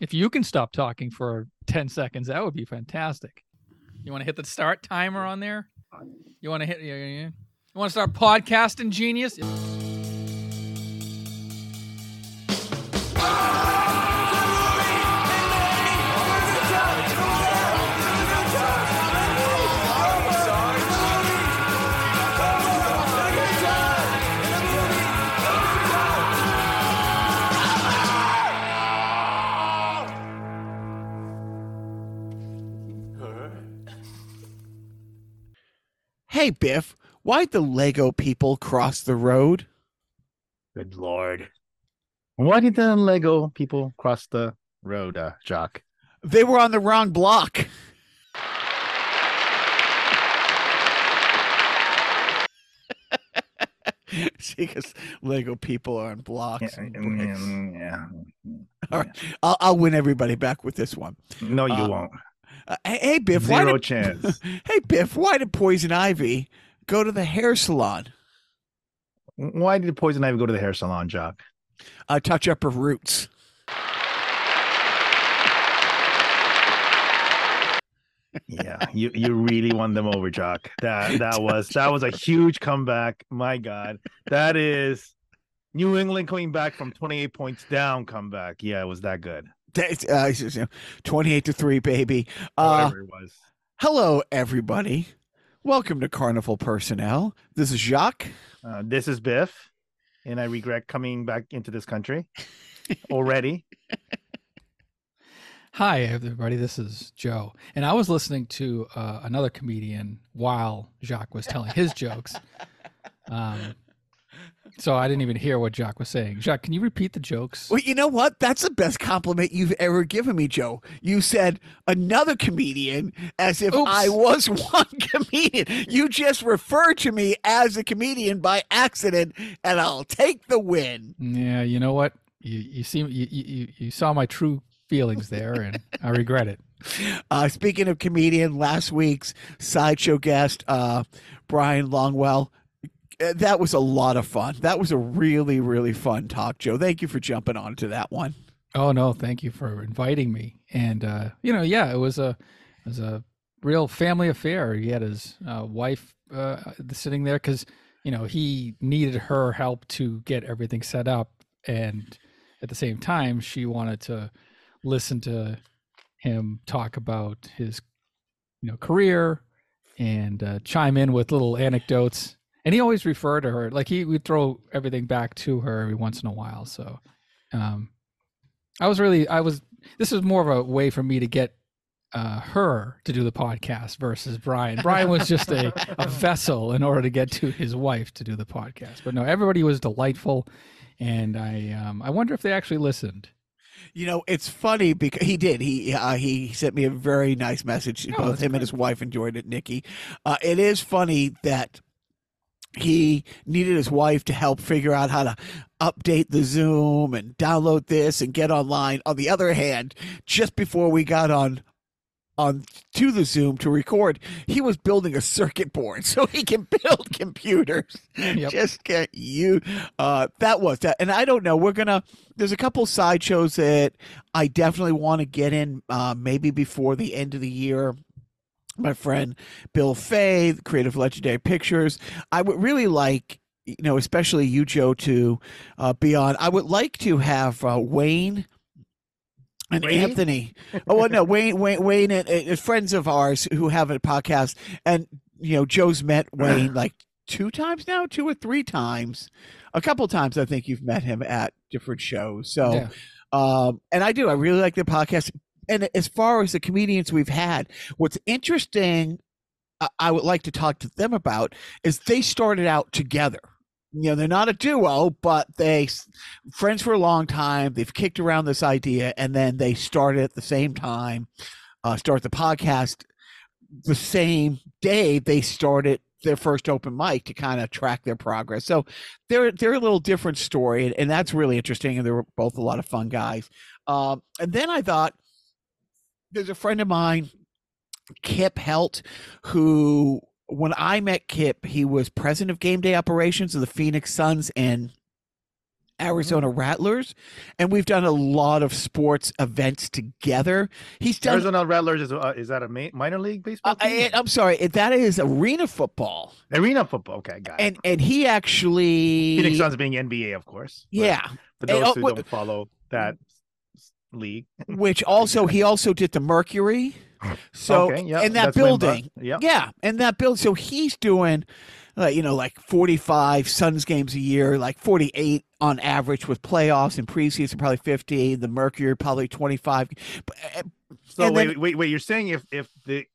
If you can stop talking for 10 seconds, that would be fantastic. You want to hit the start timer on there? You want to hit, you, you want to start podcasting, genius? Hey, Biff, why'd the Lego people cross the road? Good lord. Why did the Lego people cross the road, uh, Jock? They were on the wrong block. See, because Lego people are on blocks. Yeah, and mm, yeah. All right, I'll, I'll win everybody back with this one. No, you Uh, won't. Uh, hey, Biff, why Zero did, chance. hey, Biff, why did Poison Ivy go to the hair salon? Why did Poison Ivy go to the hair salon, Jock? Uh, touch up her roots. Yeah, you you really won them over, Jock. That that was that was a huge comeback. My God, that is New England coming back from 28 points down. Comeback. Yeah, it was that good. That's, uh, it's just, you know, 28 to 3, baby. Uh, was. hello, everybody. Welcome to Carnival Personnel. This is Jacques. Uh, this is Biff, and I regret coming back into this country already. Hi, everybody. This is Joe. And I was listening to uh, another comedian while Jacques was telling his jokes. Um, so I didn't even hear what Jacques was saying. Jacques, can you repeat the jokes? Well, you know what? That's the best compliment you've ever given me, Joe. You said another comedian as if Oops. I was one comedian. You just referred to me as a comedian by accident, and I'll take the win. Yeah, you know what? You you see you you, you saw my true feelings there, and I regret it. Uh, speaking of comedian, last week's sideshow guest, uh, Brian Longwell. Uh, That was a lot of fun. That was a really, really fun talk, Joe. Thank you for jumping on to that one. Oh no, thank you for inviting me. And uh, you know, yeah, it was a it was a real family affair. He had his uh, wife uh, sitting there because you know he needed her help to get everything set up, and at the same time, she wanted to listen to him talk about his you know career and uh, chime in with little anecdotes. And he always referred to her like he would throw everything back to her every once in a while. So. Um, I was really I was this was more of a way for me to get uh her to do the podcast versus Brian. Brian was just a, a vessel in order to get to his wife to do the podcast. But no, everybody was delightful and I um I wonder if they actually listened. You know, it's funny because he did. He uh, he sent me a very nice message. Oh, Both him and his wife enjoyed it. Nikki, uh, it is funny that he needed his wife to help figure out how to update the Zoom and download this and get online. On the other hand, just before we got on on to the Zoom to record, he was building a circuit board so he can build computers. Yep. Just get you. Uh, that was that, and I don't know. We're gonna. There's a couple sideshows that I definitely want to get in, uh, maybe before the end of the year. My friend Bill Fay, Creative Legendary Pictures. I would really like, you know, especially you, Joe, to uh, be on. I would like to have uh, Wayne and Wayne? Anthony. Oh well, no, Wayne, Wayne, Wayne, and, and friends of ours who have a podcast, and you know, Joe's met Wayne like two times now, two or three times, a couple times. I think you've met him at different shows. So, Yeah. um, and I do. I really like the podcast. And as far as the comedians we've had, what's interesting, I, would like to talk to them about is they started out together. You know, they're not a duo, but they friends for a long time. They've kicked around this idea, and then they started at the same time. Uh, start the podcast the same day they started their first open mic to kind of track their progress. So they're they're a little different story, and, and that's really interesting. And they were both a lot of fun guys. Um, and then I thought there's a friend of mine, Kip Helt, who when I met Kip, he was president of game day operations of the Phoenix Suns and Arizona Rattlers, and we've done a lot of sports events together. He's done. Arizona Rattlers is uh, is that a ma- minor league baseball? Uh, team? I, am sorry, that is arena football, Arena football. Okay, got it. and and he actually Phoenix Suns being NBA, of course. but yeah, For And, those oh, who don't follow that league. which also he also did the Mercury. So okay, in that that's Win Buck. building, Yeah. Yeah, and that build. So he's doing, uh, you know, like forty-five Suns games a year, like forty-eight on average with playoffs and preseason, probably fifty. The Mercury probably twenty-five. Uh, So wait, then- wait, wait. You're saying if if the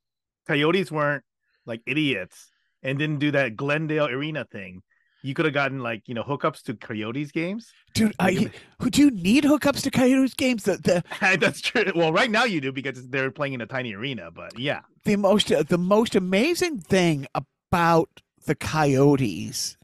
Coyotes weren't like idiots and didn't do that Glendale Arena thing, you could have gotten like you know hookups to Coyotes games. dude, I, Like, who do you need hookups to Coyotes games? The the That's true. Well, right now you do because they're playing in a tiny arena. But yeah, the most uh, the most amazing thing about the Coyotes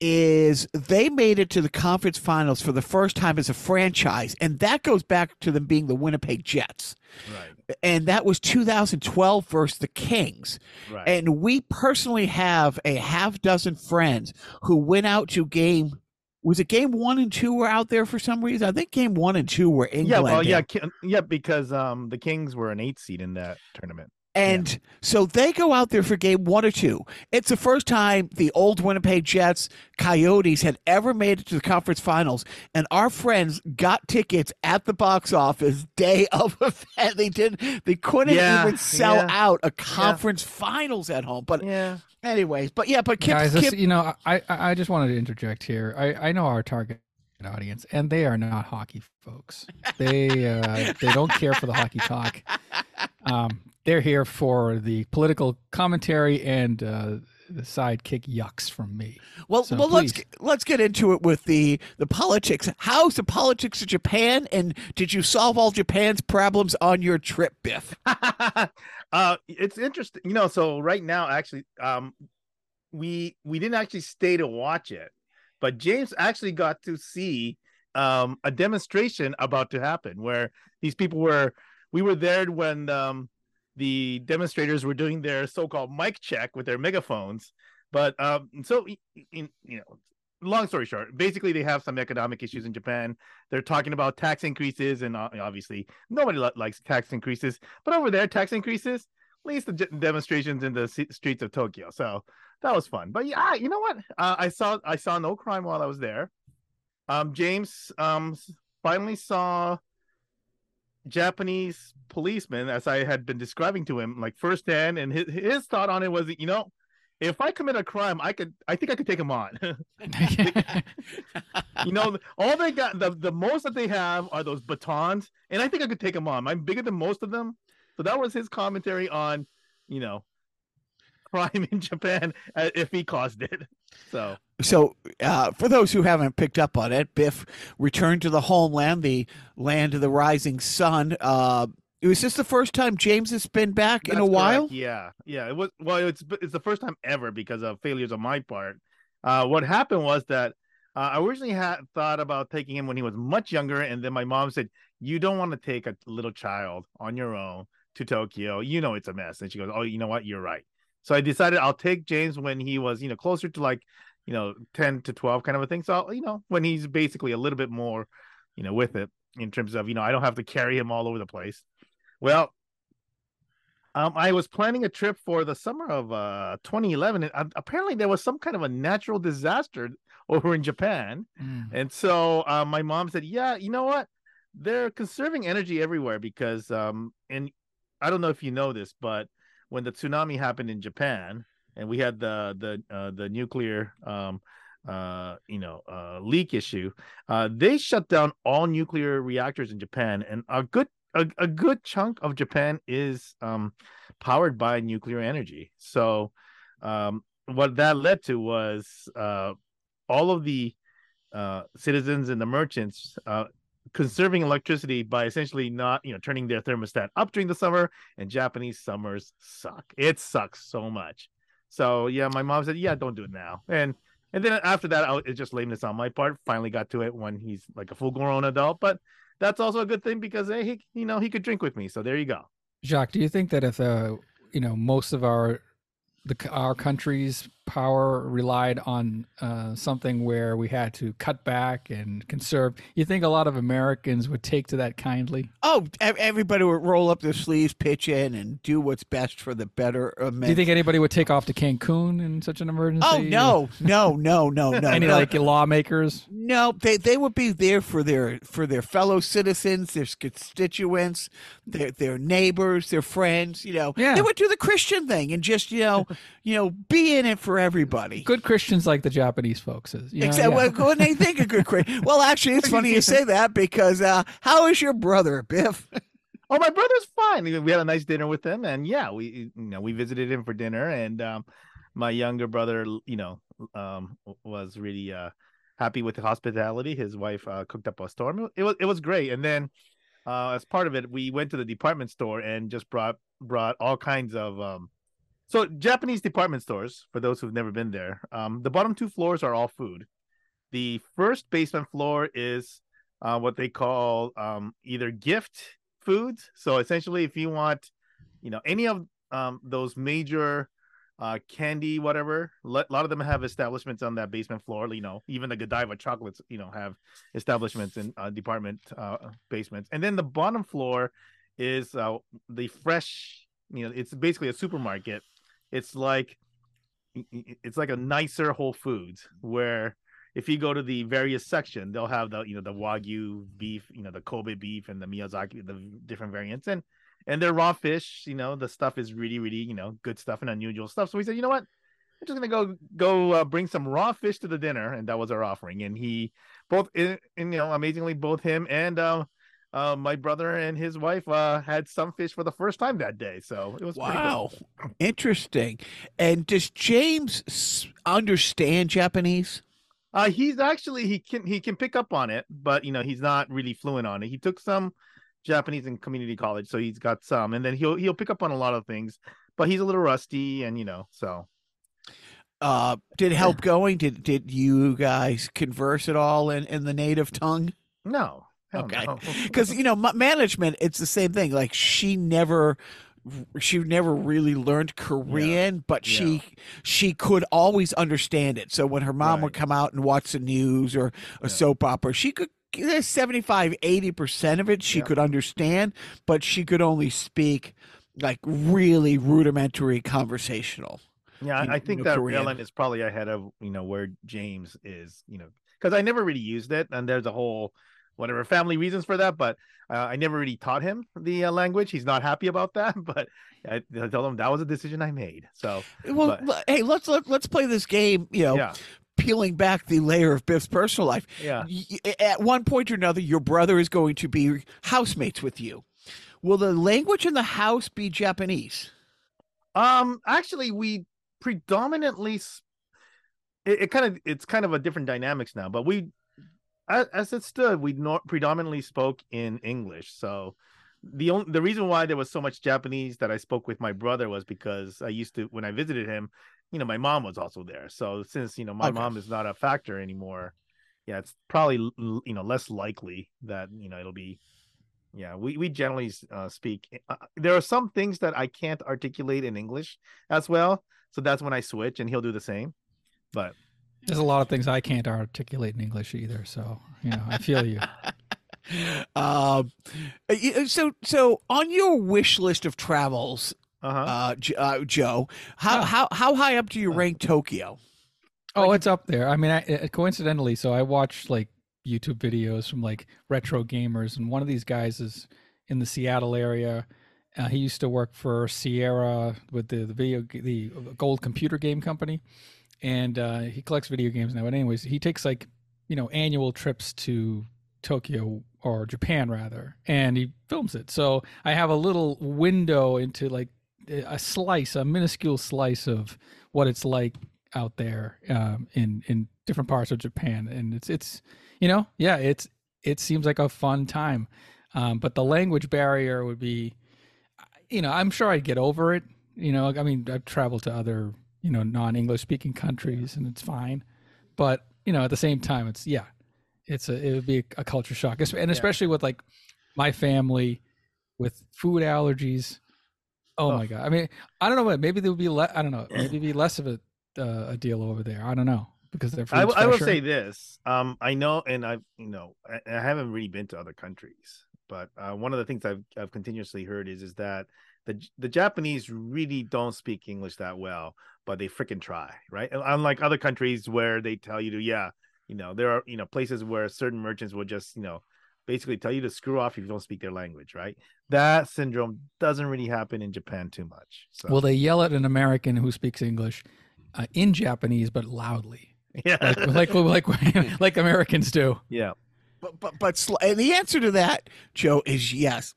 is they made it to the conference finals for the first time as a franchise, and that goes back to them being the Winnipeg Jets. right, and that was 2012 versus the Kings. right. And we personally have a half dozen friends who went out to game. Was it game one and two were out there for some reason? I think game one and two were in yeah, well, yeah, yeah, because um the Kings were an eight seed in that tournament. And so they go out there for game one or two. It's the first time the old Winnipeg Jets Coyotes had ever made it to the conference finals. And our friends got tickets at the box office day of event. They didn't they couldn't Yeah, even sell yeah, out a conference finals at home. But Yeah, anyways, but yeah, but Kip, Guys, Kip this, you know, I, I I just wanted to interject here. I, I know our target audience, and they are not hockey folks. They uh, they don't care for the hockey talk. Um, they're here for the political commentary and uh, the sidekick yucks from me. well, so well let's get, let's get into it with the the politics. How's the politics of Japan and did you solve all Japan's problems on your trip, Biff? uh it's interesting you know so right now actually um we we didn't actually stay to watch it but james actually got to see um a demonstration about to happen where these people were we were there when um the demonstrators were doing their so-called mic check with their megaphones. But um so in, you know long story short basically they have some economic issues in japan. They're talking about tax increases and uh, obviously nobody likes tax increases. But over there tax increases least the demonstrations in the streets of tokyo. So that was fun. But yeah you know what? Uh, i saw i saw no crime while i was there. Um james um finally saw japanese policeman as i had been describing to him like firsthand and his, his thought on it was you know if i commit a crime i could i think i could take him on you know, all they got the, the most that they have are those batons, and I think I could take them on. I'm bigger than most of them, so that was his commentary on, you know, crime in Japan uh, if he caused it. So So, uh, for those who haven't picked up on it, Biff returned to the homeland, the land of the rising sun. Uh, was this the first time James has been back in a that's while? Yeah, yeah. It was well. It's it's the first time ever because of failures on my part. Uh, what happened was that uh, I originally had thought about taking him when he was much younger, and then my mom said, "You don't want to take a little child on your own to Tokyo. You know it's a mess." And she goes, "Oh, you know what? You're right." So I decided I'll take James when he was, you know, closer to like, you know, ten to twelve kind of a thing. So you know, when he's basically a little bit more, you know, with it in terms of, you know, I don't have to carry him all over the place. Well, um, I was planning a trip for the summer of uh 2011, and uh, apparently there was some kind of a natural disaster over in Japan. Mm. And so uh, my mom said, "Yeah, you know what? They're conserving energy everywhere because um and I don't know if you know this, but when the tsunami happened in Japan and we had the the uh, the nuclear um uh you know uh leak issue, uh they shut down all nuclear reactors in Japan and a good a, a good chunk of Japan is um powered by nuclear energy. So um what that led to was uh all of the uh, citizens and the merchants conserving electricity by essentially not, you know, turning their thermostat up during the summer. And Japanese summers suck. It sucks so much. So yeah, my mom said, "Yeah, don't do it now." And and then after that, I, it's just lameness on my part. Finally got to it when he's like a full-grown adult, but that's also a good thing because hey, he, you know, he could drink with me. So there you go. Jacques, do you think that if uh, you know most of our the our country's power relied on uh, something where we had to cut back and conserve, you think a lot of Americans would take to that kindly? Oh, everybody would roll up their sleeves, pitch in, and do what's best for the better. Uh, Do you think anybody would take off to Cancun in such an emergency? Oh no, no, no, no, no. Any no. like lawmakers? No, they they would be there for their for their fellow citizens, their constituents, their their neighbors, their friends. You know, Yeah. they would do the Christian thing and just you know, you know, be in it for everybody. Good Christians like the Japanese folks is. You know, Except yeah. when, when they think a good Christian. Well, actually, it's funny you say that because uh, how is your brother, Biff? Oh, my brother's fine. We had a nice dinner with him, and yeah, we you know we visited him for dinner, and um, my younger brother, you know, um, was really uh happy with the hospitality. His wife uh, cooked up a storm. It was it was great, and then uh, as part of it, we went to the department store and just brought brought all kinds of um. So Japanese department stores, for those who've never been there, um, the bottom two floors are all food. The first basement floor is uh, what they call um, either gift foods. So essentially, if you want, you know, any of um, those major uh, candy, whatever, a lot of them have establishments on that basement floor. You know, even the Godiva chocolates, you know, have establishments in uh, department uh, basements. And then the bottom floor is uh, the fresh. You know, it's basically a supermarket. It's like it's like a nicer Whole Foods where if you go to the various section, they'll have the you know the wagyu beef, you know the Kobe beef and the Miyazaki, the different variants, and and their raw fish. You know the stuff is really really you know good stuff and unusual stuff. So we said, you know what, we're just gonna go go uh, bring some raw fish to the dinner, and that was our offering. And he both, in, you know, amazingly, both him and um. Uh, my brother and his wife uh, had some fish for the first time that day, so it was. Wow, interesting. And does James understand Japanese? Uh, he's actually he can he can pick up on it, but you know he's not really fluent on it. He took some Japanese in community college, so he's got some, and then he'll he'll pick up on a lot of things, but he's a little rusty, and you know, so Uh, did help going? Did did you guys converse at all in, in the native tongue? no, Okay. Because you know, ma- management, it's the same thing. Like she never, she never really learned Korean, but she she could always understand it. So when her mom would come out and watch the news or a Yeah. soap opera, she could. Eh, 75 80% of it she Yeah. could understand but she could only speak like really rudimentary conversational yeah, you I, I know, think that Korean. Ellen is probably ahead of you know where James is, you know, because I never really used it, and there's a whole whatever family reasons for that, but uh, I never really taught him the uh, language. He's not happy about that, but I, I told him that was a decision I made. So well But- hey let's let, let's play this game you know yeah, peeling back the layer of biff's personal life yeah. at one point or another, your brother is going to be housemates with you. Will the language in the house be Japanese? Um, actually, we predominantly it, it kind of it's kind of a different dynamics now, but we as, it stood, we not predominantly spoke in English. So the only the reason why there was so much Japanese that I spoke with my brother was because I used to when I visited him, you know, my mom was also there. So since you know my Okay. mom is not a factor anymore, yeah, it's probably you know less likely that you know it'll be. Yeah, we we generally uh, speak. Uh, there are some things that I can't articulate in English as well, so that's when I switch, and he'll do the same. But There's a lot of things I can't articulate in English either. So, you know, I feel you. Um, uh, so, so on your wish list of travels, uh-huh. uh, J- uh, Joe, how, Ah. how how high up do you Uh. rank Tokyo? Oh, it's up there. I mean, I, uh, coincidentally, so I watched like YouTube videos from like retro gamers, and one of these guys is in the Seattle area. Uh, he used to work for Sierra with the the video the gold computer game company, and uh, he collects video games now. But anyways, he takes like you know annual trips to Tokyo or Japan rather, and he films it. So I have a little window into like a slice, a minuscule slice of what it's like out there um, in in different parts of Japan, and it's it's you know yeah it's it seems like a fun time, um, but the language barrier would be, you know I'm sure I'd get over it. You know I mean I've traveled to other you know non English speaking countries and it's fine, but you know at the same time it's yeah it's a it would be a, culture shock, and especially with like my family with food allergies. Oh Ugh. my god! I mean, I don't know what. Maybe there would be. less I don't know. Maybe it'd be less of a uh, a deal over there. I don't know because they're. I, I will say this. Um, I know, and I've you know, I, I haven't really been to other countries, but uh, one of the things I've I've continuously heard is is that the the Japanese really don't speak English that well, but they freaking try, right? Unlike other countries where they tell you to, yeah, you know, there are you know places where certain merchants will just you know basically tell you to screw off if you don't speak their language, right? That syndrome doesn't really happen in Japan too much. So Will they yell at an American who speaks English uh, in Japanese but loudly, yeah, like like like like Americans do? yeah. But but but sl- and the answer to that, Joe, is yes.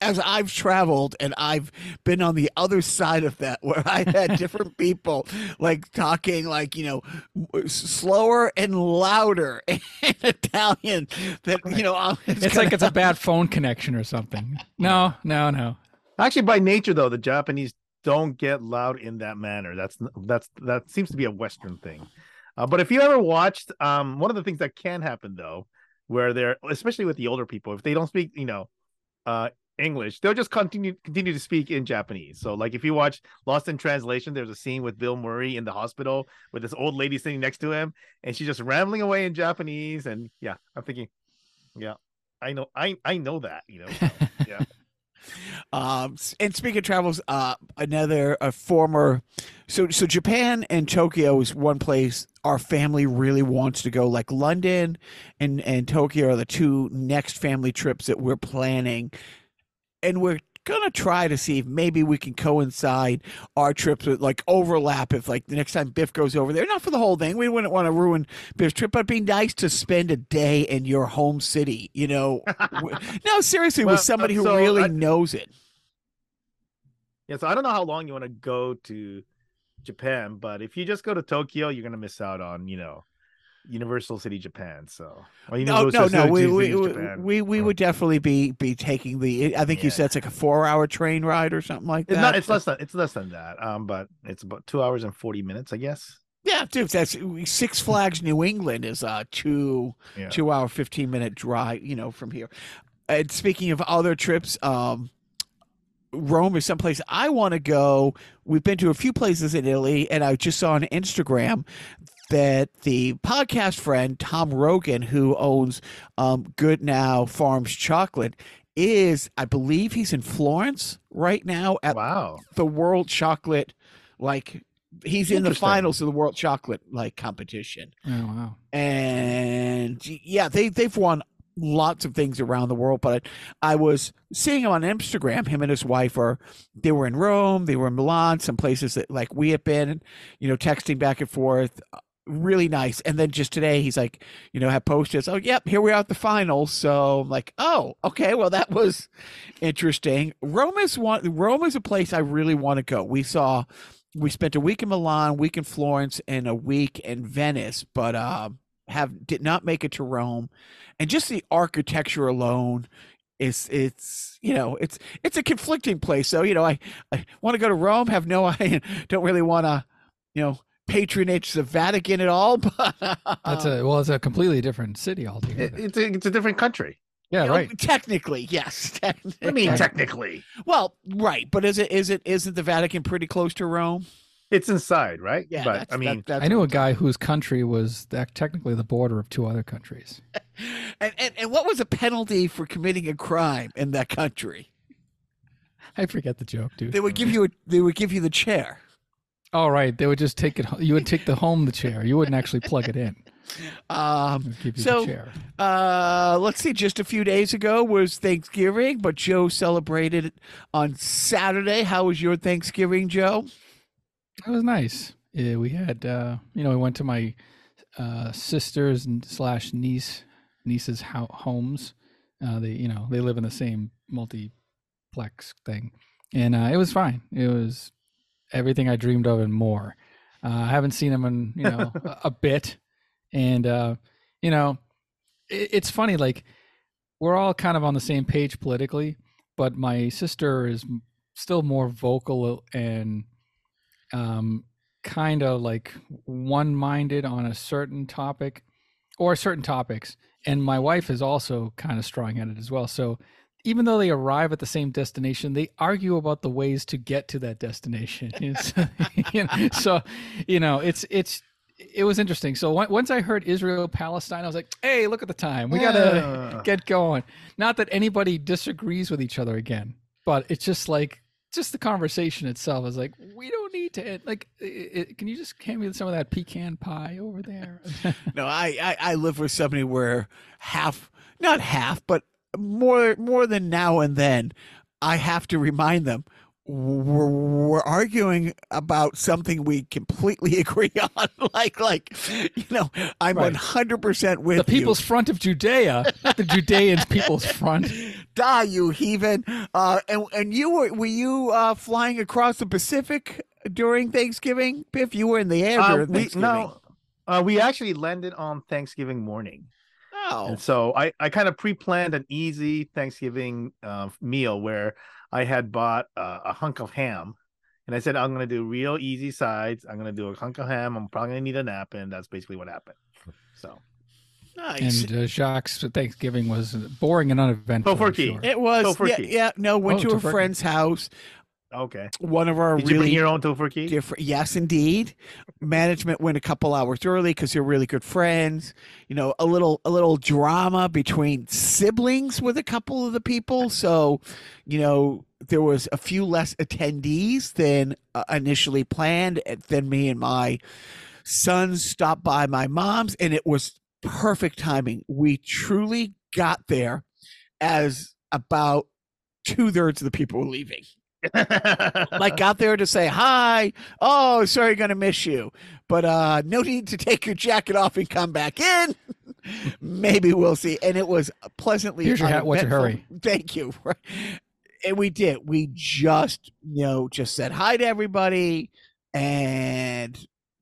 As I've traveled and I've been on the other side of that, where I had different people like talking like you know slower and louder in Italian. That you know, I'm- It's like it's a bad phone connection or something. No, no, no. Actually, by nature, though, the Japanese don't get loud in that manner. That's that's that seems to be a Western thing. Uh, but if you ever watched, um, one of the things that can happen though, where they're especially with the older people, if they don't speak, you know, uh, English, they'll just continue continue to speak in Japanese. So, like if you watch Lost in Translation, there's a scene with Bill Murray in the hospital with this old lady sitting next to him, and she's just rambling away in Japanese. And yeah, I'm thinking, yeah, I know, I I know that, you know. yeah. Um, and speaking of travels, uh, another a former, so so Japan and Tokyo is one place our family really wants to go. Like London and and Tokyo are the two next family trips that we're planning, and we're gonna try to see if maybe we can coincide our trips with like overlap. If like the next time Biff goes over there, not for the whole thing, we wouldn't want to ruin Biff's trip, but it'd be nice to spend a day in your home city. You know, no, seriously, Well, with somebody who so really I- knows it. Yeah, so I don't know how long you want to go to Japan, but if you just go to Tokyo, you're gonna miss out on, you know, Universal City Japan. So or No, no, no. We we, we, we we would definitely be be taking the. I think you said it's like a four hour train ride or something like that. It's not. It's less than. It's less than that. Um, but it's about two hours and forty minutes, I guess. Yeah, dude. That's Six Flags New England is a two Yeah. two hour fifteen minute drive. You know, from here. And speaking of other trips, um, Rome is someplace I want to go. We've been to a few places in Italy, and I just saw on Instagram that the podcast friend Tom Rogan, who owns um, Goodnow Farms Chocolate, is I believe he's in Florence right now at Wow. the World Chocolate like. He's in the finals of the World Chocolate like competition Oh wow. and yeah, they they've won lots of things around the world. But I was seeing him on Instagram. Him and his wife are they were in Rome, they were in Milan, some places that like we have been, you know, texting back and forth. Really nice. And then just today, he's like, you know, had posted, oh, yep, here we are at the finals. So I'm like, oh, okay, well, that was interesting. Rome is one. Rome is a place I really want to go. We saw, we spent a week in Milan, week in Florence, and a week in Venice, but uh, have did not make it to Rome, and just the architecture alone it's it's you know it's it's a conflicting place. So you know I I want to go to Rome, have no I don't really want to you know patronage the Vatican at all, but That's a well, it's a completely different city altogether. It- it's a, it's a different country. yeah, you know, right. Technically, yes. I mean, technically, well, right, but is it is it isn't the Vatican pretty close to Rome? it's inside, right? Yeah, but I mean, that- I knew a guy whose country was that technically the border of two other countries. And, and and what was a penalty for committing a crime in that country? I forget the joke, dude. They would give you a, they would give you the chair. All right, they would just take it. You would take the home the chair. You wouldn't actually plug it in. Um, give you So- the chair. uh, let's see. Just a few days ago was Thanksgiving, but Joe celebrated it on Saturday. How was your Thanksgiving, Joe? It was nice. Yeah, we had, uh, you know, we went to my uh, sister's and slash niece niece's ho- homes. Uh, they, you know, they live in the same multiplex thing, and uh, it was fine. It was everything I dreamed of and more. Uh, I haven't seen him in you know a, a bit, and uh, you know, it, it's funny. Like we're all kind of on the same page politically, but my sister is still more vocal and um, kind of like one-minded on a certain topic or certain topics and my wife is also kind of strong-headed as well so even though they arrive at the same destination, they argue about the ways to get to that destination. so, you know, so, you know, it's it's it was interesting. So once I heard Israel Palestine, I was like, "Hey, look at the time. We gotta Yeah. get going." Not that anybody disagrees with each other again, but it's just like just the conversation itself is like, we don't need to like. i i can you just hand me some of that pecan pie over there? No, I, I I live with somebody where half, not half, but more more than now and then, I have to remind them we're, we're arguing about something we completely agree on. like like you know, I'm Right. one hundred percent with the People's Front of Judea, not the Judeans People's Front. you. Die, you heathen! Uh, and and you were were you uh, flying across the Pacific during Thanksgiving? Biff, you were in the air Uh, during we Thanksgiving. no, uh, we actually landed on Thanksgiving morning, Oh, and so I I kind of pre-planned an easy Thanksgiving uh, meal where I had bought uh, a hunk of ham, and I said I'm gonna do real easy sides. I'm gonna do a hunk of ham. I'm probably gonna need a nap, and that's basically what happened. So nice. And uh, Jacques' Thanksgiving was boring and uneventful. I'm Tofurkey. sure. It was, yeah, Tofurkey. yeah. No, went Oh, to a friend's house. Okay, One of our did you really bring your own tofurkey? different. Yes, indeed. Management went a couple hours early because they're really good friends. You know, a little a little drama between siblings with a couple of the people. So, you know, there was a few less attendees than uh, initially planned. and Then me and my sons stopped by my mom's, and it was perfect timing. We truly got there as about two thirds of the people were leaving like got there to say hi. Oh sorry gonna miss you. But uh no need to take your jacket off and come back in. Maybe we'll see. And it was pleasantly Here's your hat, what's your uneventful. thank you. And we did. We just you know just said hi to everybody. And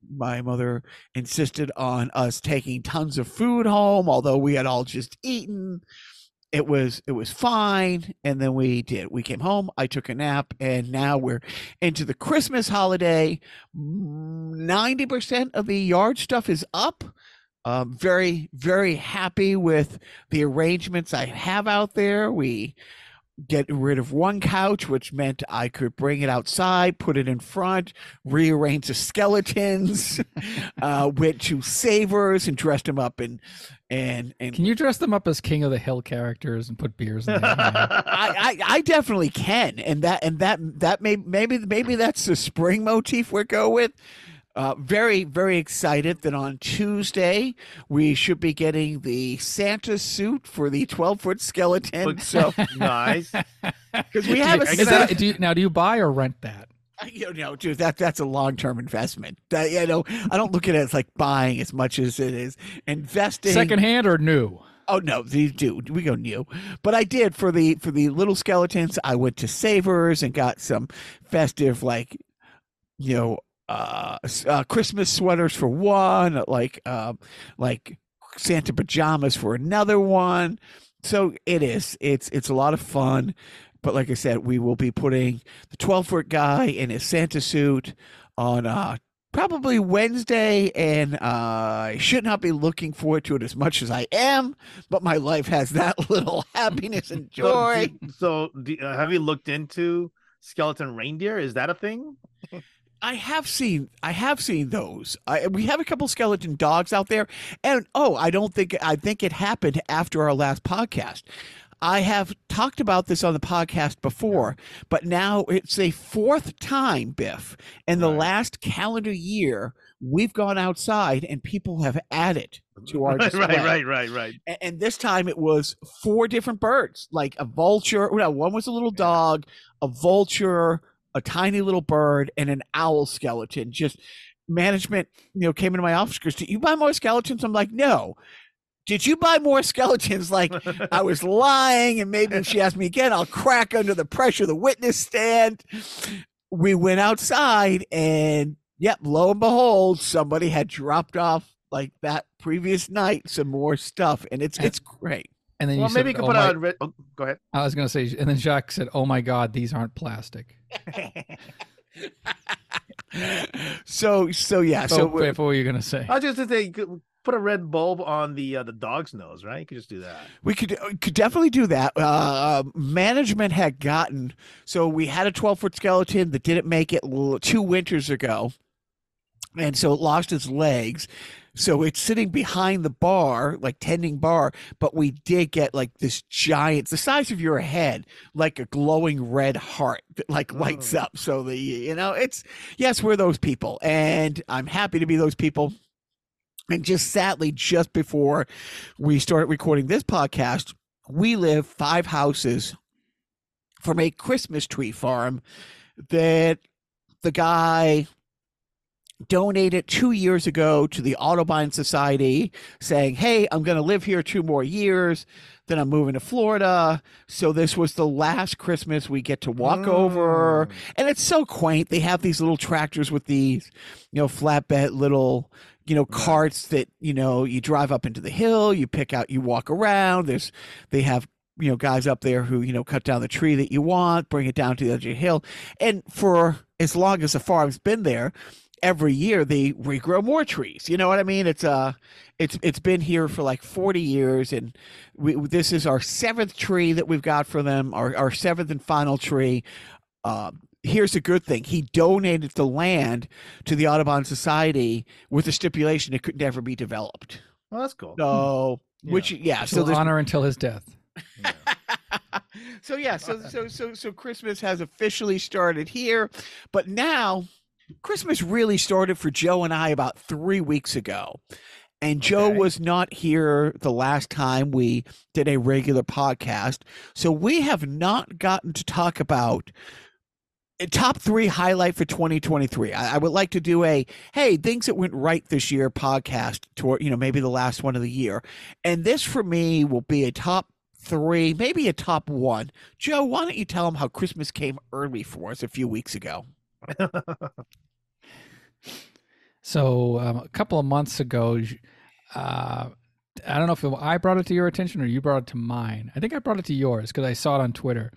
my mother insisted on us taking tons of food home although we had all just eaten it was it was fine and then we did we came home i took a nap and now we're into the christmas holiday. 90% of the yard stuff is up. Um, very very happy with the arrangements i have out there. We get rid of one couch which meant i could bring it outside put it in front rearrange the skeletons uh, went to savers and dressed them up in and and Can you dress them up as King of the Hill characters and put beers in there? I, I, I definitely can, and that and that that may maybe maybe that's the spring motif we are go with. Uh, very very excited that on Tuesday we should be getting the Santa suit for the twelve foot skeleton. So nice. because we have a Is that, do you, now, do you buy or rent that? you know, dude, that that's a long term investment. That you know, I don't look at it as like buying as much as it is investing. Secondhand or new? Oh no, these do we go new, but I did for the for the little skeletons. I went to Savers and got some festive like, you know, uh, uh Christmas sweaters for one, like um, like Santa pajamas for another one. So it is. It's it's a lot of fun. But like I said, we will be putting the 12 foot guy in his Santa suit on uh probably Wednesday, and uh, I should not be looking forward to it as much as I am. But my life has that little happiness and joy. so do, uh, have you looked into skeleton reindeer? Is that a thing? I have seen I have seen those. I, we have a couple skeleton dogs out there, and oh, I don't think I think it happened after our last podcast. I have talked about this on the podcast before, but now it's a fourth time, Biff, in the Right. last calendar year we've gone outside and people have added to our right, display. right, right, right, right. A- and this time it was four different birds like a vulture no, one was a little dog a vulture a tiny little bird and an owl skeleton. Just management you know came into my office goes did you buy more skeletons? I'm like no. Did you buy more skeletons? Like i was lying and maybe if she asked me again i'll crack under the pressure of the witness stand. We went outside and yep lo and behold somebody had dropped off like that previous night some more stuff and it's it's great And then well, you maybe you said, could "Oh put my-" out. a Re- oh, go ahead. I was going to say, and then Jacques said, "Oh my God, these aren't plastic." so so yeah So so wait, what were you going to say? I was just going to say, you could put a red bulb on the uh, the dog's nose, right? You could just do that. We could uh, could definitely do that. Uh, management had gotten so we had a twelve foot skeleton that didn't make it two winters ago, and so it lost its legs. So it's sitting behind the bar, like tending bar, but we did get like this giant, the size of your head, like a glowing red heart that like lights Oh. up. So the you know, it's yes, we're those people, and I'm happy to be those people. And just sadly, just before we started recording this podcast, we live five houses from a Christmas tree farm that the guy donated two years ago to the Audubon Society, saying, Hey, I'm going to live here two more years. Then I'm moving to Florida. So this was the last Christmas we get to walk over. Mm. And it's so quaint. They have these little tractors with these, you know, flatbed little, you know, carts that, you know, you drive up into the hill, you pick out, you walk around. There's, they have, you know, guys up there who, you know, cut down the tree that you want, bring it down to the edge of the hill. And for as long as the farm's been there, every year they regrow more trees. You know what I mean? It's uh it's it's been here for like 40 years and we this is our seventh tree that we've got for them, our our seventh and final tree. Um here's a good thing. He donated the land to the Audubon Society with the stipulation it could never be developed. Well, that's cool. So which yeah, So so there's honor until his death. Yeah. so yeah, so so so so Christmas has officially started here, but now Christmas really started for Joe and I about three weeks ago. And Joe Okay. was not here the last time we did a regular podcast. So we have not gotten to talk about a top three highlight for 2023. I, I would like to do a hey, things that went right this year podcast toward, you know, maybe the last one of the year. And this for me will be a top three, maybe a top one. Joe, why don't you tell them how Christmas came early for us a few weeks ago? So um, a couple of months ago, uh, I don't know if I brought it to your attention or you brought it to mine. I think I brought it to yours because I saw it on Twitter.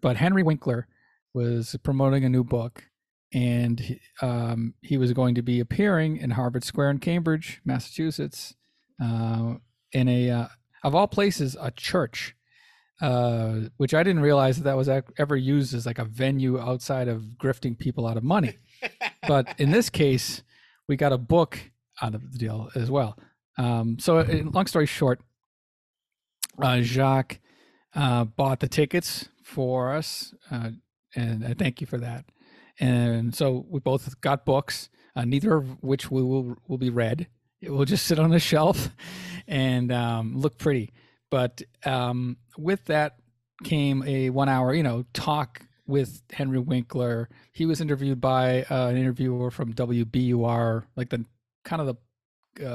But Henry Winkler was promoting a new book, and he- um, he was going to be appearing in Harvard Square in Cambridge, Massachusetts, uh, in a uh, of all places a church. Uh, which I didn't realize that that was ever used as like a venue outside of grifting people out of money. but in this case, we got a book out of the deal as well. Um, so, uh, long story short, uh, Jacques uh, bought the tickets for us, uh, and I thank you for that. And so we both got books, uh, neither of which we will will be read. It will just sit on a shelf and um, look pretty. But um, with that came a one hour, you know, talk with Henry Winkler. He was interviewed by uh, an interviewer from WBUR, like the kind of the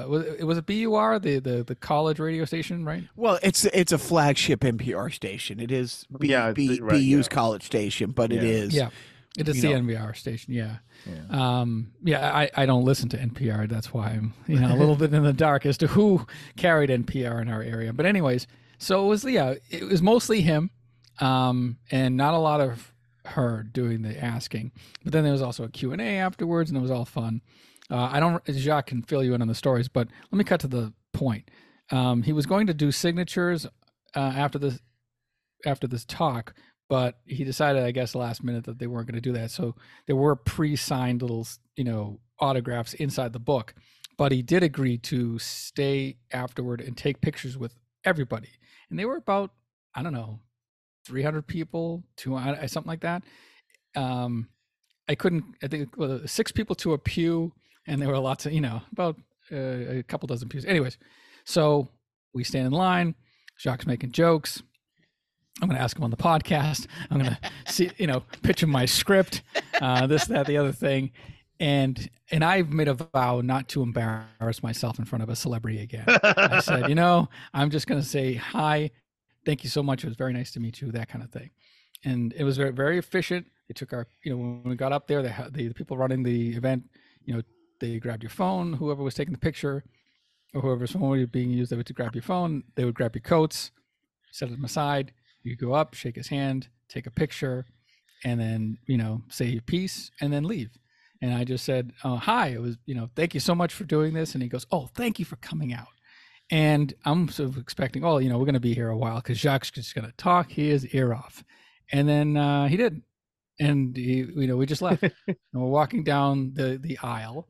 uh, was it was a BUR, the, the the college radio station, right? Well, it's it's a flagship NPR station. It is B, Yeah, B, the- right, BU's yeah. college station, but it Yeah. is Yeah, it is the know. NPR station. Yeah, Yeah. um, yeah. I, I don't listen to NPR. That's why I'm you know a little bit in the dark as to who carried NPR in our area. But anyways, so it was yeah, it was mostly him, um, and not a lot of her doing the asking. But then there was also a Q and A afterwards, and it was all fun. Uh, I don't. Jacques can fill you in on the stories, but let me cut to the point. Um, he was going to do signatures uh, after this after this talk, but he decided, I guess, last minute that they weren't going to do that. So there were pre-signed little, you know, autographs inside the book. But he did agree to stay afterward and take pictures with everybody, and they were about, I don't know, 300 people, two something like that. Um, I couldn't. I think six people to a pew, and there were lots of, you know, about uh, a couple dozen pews. Anyways, so we stand in line. Jacques making jokes. I'm going to ask him on the podcast. I'm going to see, you know, pitch him my script, uh, this, that, the other thing, and and I've made a vow not to embarrass myself in front of a celebrity again. I said, you know, I'm just going to say hi, thank you so much. It was very nice to meet you, that kind of thing, and it was very very efficient. They took our, you know, when we got up there, they had the, the people running the event, you know, they grabbed your phone, whoever was taking the picture, or whoever's phone was being used, they would to grab your phone, they would grab your coats, set them aside. You go up, shake his hand, take a picture, and then you know say your piece, and then leave. and I just said, oh, "Hi, it was you know, thank you so much for doing this." And he goes, "Oh, thank you for coming out." And I'm sort of expecting, oh, you know, we're going to be here a while because Jacques just going to talk his ear off, and then uh, he didn't, and he, you know, we just left. and we're walking down the the aisle.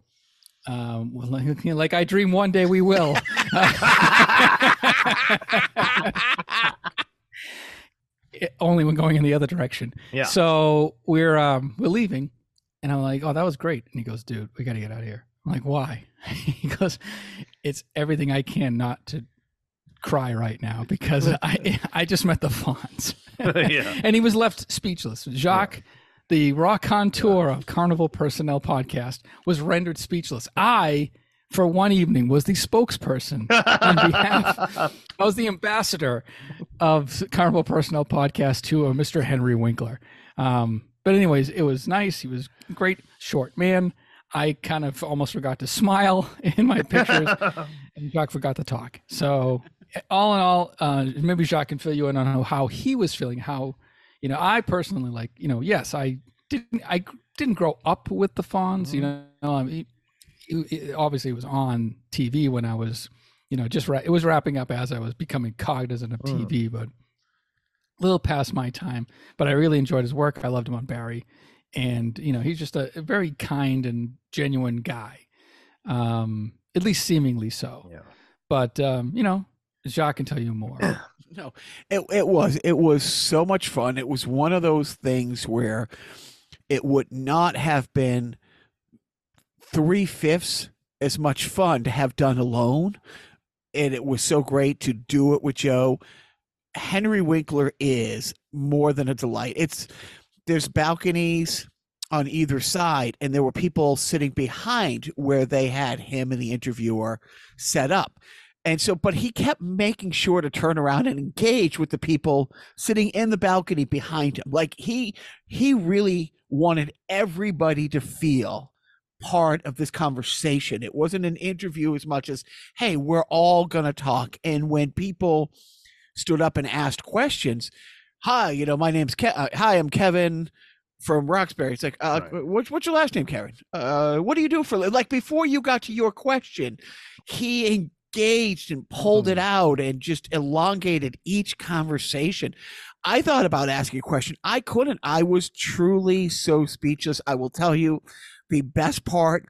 Um, like, like I dream one day we will. Only when going in the other direction. Yeah. So we're um we're leaving, and I'm like, oh, that was great. And he goes, dude, we got to get out of here. I'm like, why? he goes, it's everything I can not to cry right now because I I just met the Fonz. Yeah. And he was left speechless. Jacques, the raconteur of Carnival Personnel podcast, was rendered speechless. I, for one evening, was the spokesperson on behalf. I was the ambassador of Carnival Personnel podcast to uh, Mr. Henry Winkler. Um, but anyways, it was nice. He was great short man. I kind of almost forgot to smile in my pictures, and Jacques forgot to talk. So, all in all, uh, maybe Jacques can fill you in on how he was feeling. How, you know, I personally like, you know, yes, I didn't, I didn't grow up with the Fonz. You know, um, it, it, obviously it was on TV when I was, you know, just ra- it was wrapping up as I was becoming cognizant of Mm. TV, but a little past my time. But I really enjoyed his work. I loved him on Barry, and you know, he's just a, a very kind and genuine guy, um, at least seemingly so. Yeah. But um, you know, Jacques can tell you more. No, it it was it was so much fun. It was one of those things where it would not have been three fifths as much fun to have done alone, and it was so great to do it with Joe. Henry Winkler is more than a delight. It's there's balconies on either side, and there were people sitting behind where they had him and the interviewer set up. And so, but he kept making sure to turn around and engage with the people sitting in the balcony behind him. Like he he really wanted everybody to feel part of this conversation. It wasn't an interview as much as, hey, we're all gonna talk. And when people stood up and asked questions, hi, you know, my name's Ke- uh, hi, I'm Kevin from Roxbury. It's like, uh, Right. what's what's your last name, Karen? Uh, what do you do for like before you got to your question, he engaged and pulled it out and just elongated each conversation. I thought about asking a question. I couldn't. I was truly so speechless. I will tell you, the best part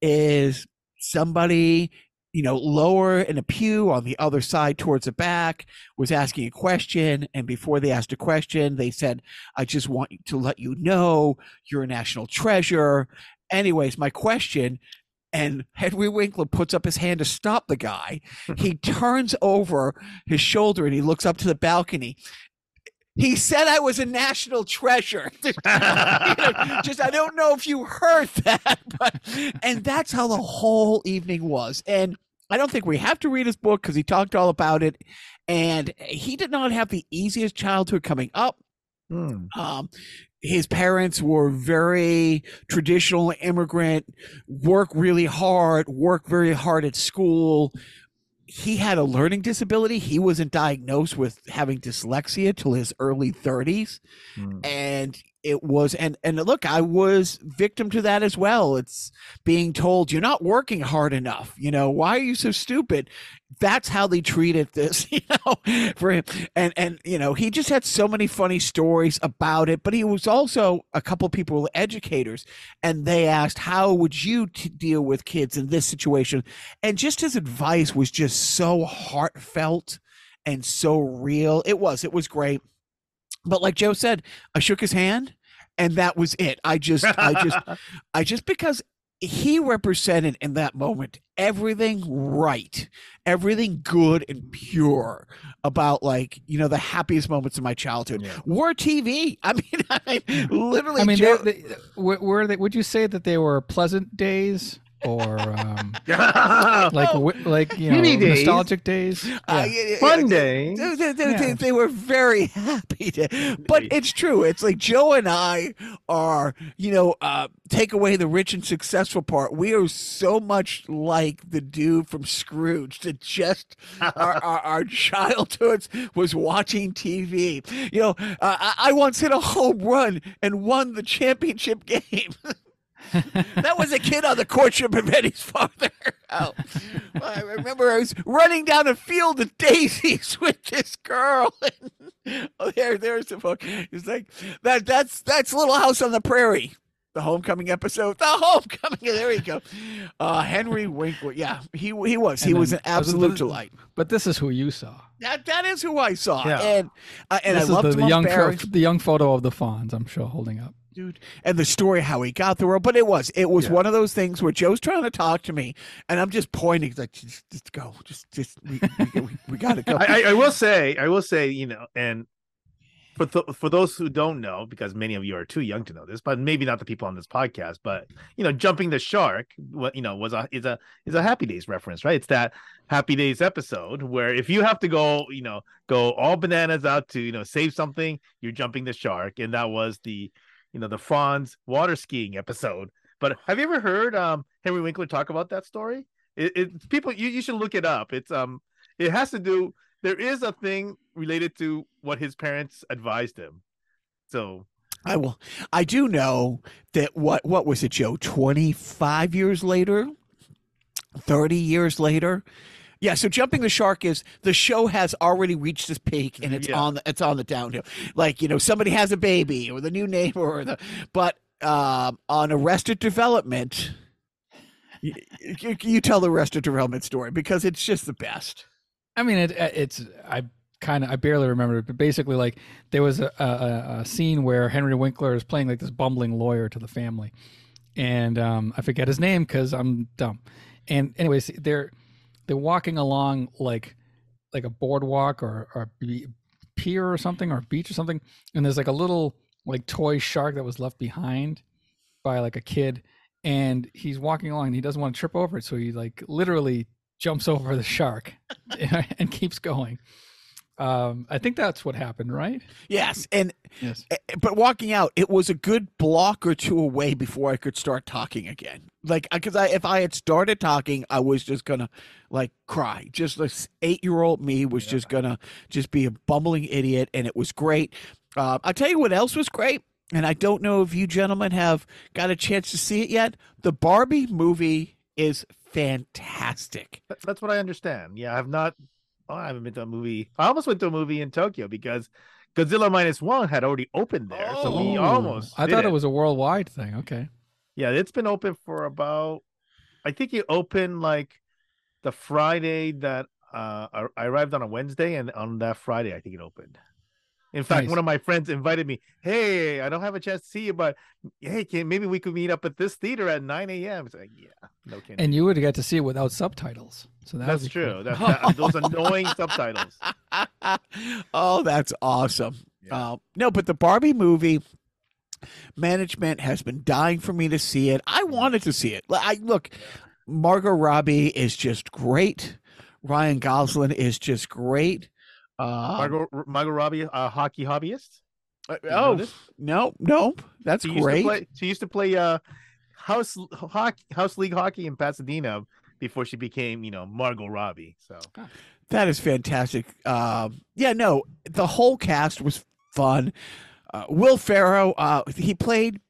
is somebody you know lower in a pew on the other side towards the back was asking a question and before they asked a question they said i just want to let you know you're a national treasure. Anyways my question and henry winkler puts up his hand to stop the guy. He turns over his shoulder and he looks up to the balcony he said I was a national treasure. You know, just I don't know if you heard that, but and that's how the whole evening was. And I don't think we have to read his book because he talked all about it. And he did not have the easiest childhood coming up. Hmm. Um, his parents were very traditional immigrant, work really hard, work very hard at school. He had a learning disability. He wasn't diagnosed with having dyslexia till his early 30s Hmm. and it was and and look i was victim to that as well. It's being told you're not working hard enough. You know why are you so stupid? That's how they treated this you know for him. And and you know he just had so many funny stories about it but he was also a couple people educators and they asked how would you t- deal with kids in this situation? And just his advice was just so heartfelt and so real. It was it was great but like joe said I shook his hand and that was it. I just I just I just because he represented in that moment everything right, everything good and pure about like, you know, the happiest moments of my childhood Yeah. were TV. I mean, I literally I mean, Joe- they, they, were, were they? Would you say that they were pleasant days or um, like Oh. like you know days. nostalgic days? uh, Yeah. yeah, yeah, Fun days. They, they- they- Yeah. they- they were very happy to, but it's true. It's like Joe and I are, you know, uh, take away the rich and successful part. We are so much like the dude from Scrooge that just our, our, our childhoods was watching TV. You know, uh, I, I once hit a home run and won the championship game. That was a kid on the courtship of Eddie's father. Oh, I remember I was running down a field of daisies with this girl. And, oh, there, there's the book. It's like that. That's that's Little House on the Prairie, the homecoming episode. The homecoming. There you go. Uh, Henry Winkler. Yeah, he he was. He was an then- was a absolute delight. But this is who you saw. That that is who I saw, Yeah. and uh, and this I is loved the, the young the young photo of the Fonz. I'm sure holding up. Dude and the story how he got the role but it was it was Yeah. one of those things where joe's trying to talk to me and i'm just pointing like just, just go just just we, we, we, we gotta go I, I, I will say, I will say, you know, and for th- for those who don't know, because many of you are too young to know this, but maybe not the people on this podcast, but you know, jumping the shark, what you know, was a is a is a Happy Days reference, right? It's that Happy Days episode where if you have to go, you know, go all bananas out to you know save something, you're jumping the shark, and that was the, you know, the Fonz water skiing episode. But have you ever heard um Henry Winkler talk about that story? It, it people you, you should look it up. It's um it has to do there is a thing related to what his parents advised him so i will i do know that what what was it joe 25 years later 30 years later yeah, so jumping the shark is the show has already reached its peak and it's Yeah. on the, it's on the downhill. Like you know, somebody has a baby or the new neighbor or the but um, on Arrested Development, you, you, you tell the Arrested Development story because it's just the best. I mean, it, uh, it's I kind of I barely remember it, but basically, like there was a, a, a scene where Henry Winkler is playing like this bumbling lawyer to the family, and um, I forget his name because I'm dumb. And anyways, they're they're walking along like like a boardwalk or or a pier or something or beach or something, and there's like a little like toy shark that was left behind by like a kid, and he's walking along and he doesn't want to trip over it, so he like literally jumps over the shark and keeps going. Um, I think that's what happened, right? Yes, and Yes. eh, but walking out, it was a good block or two away before I could start talking again. Like, because I if I had started talking, I was just gonna like cry. Just this eight year old me was just gonna just be a bumbling idiot, and it was great. Uh, I'll tell you what else was great, and I don't know if you gentlemen have got a chance to see it yet. The Barbie movie is fantastic. that's what i understand yeah i've not oh, i haven't been to a movie i almost went to a movie in tokyo because godzilla minus one had already opened there so we Oh, almost I thought it was a worldwide thing. Okay. yeah it's been open for about i think it opened like the friday that uh I arrived on a wednesday and on that friday i think it opened in fact Nice. one of my friends invited me hey i don't have a chance to see you but hey can maybe we could meet up at this theater at 9 a.m it's like yeah no kidding And you would get to see it without subtitles. So that that's true cool. that, that- those annoying subtitles oh, that's awesome. Yeah. Uh, no, but the Barbie movie management has been dying for me to see it. I wanted to see it. I look, Margot Robbie is just great. Ryan Gosling is just great. Uh, Margot, Margot Robbie, a hockey hobbyist. uh, oh no, no, that's She great. to play. She used to play uh, house hockey, house league hockey in Pasadena before she became, you know, Margot Robbie. So That is fantastic. Um, yeah, no, the whole cast was fun. Uh, Will Ferrell, uh, he played.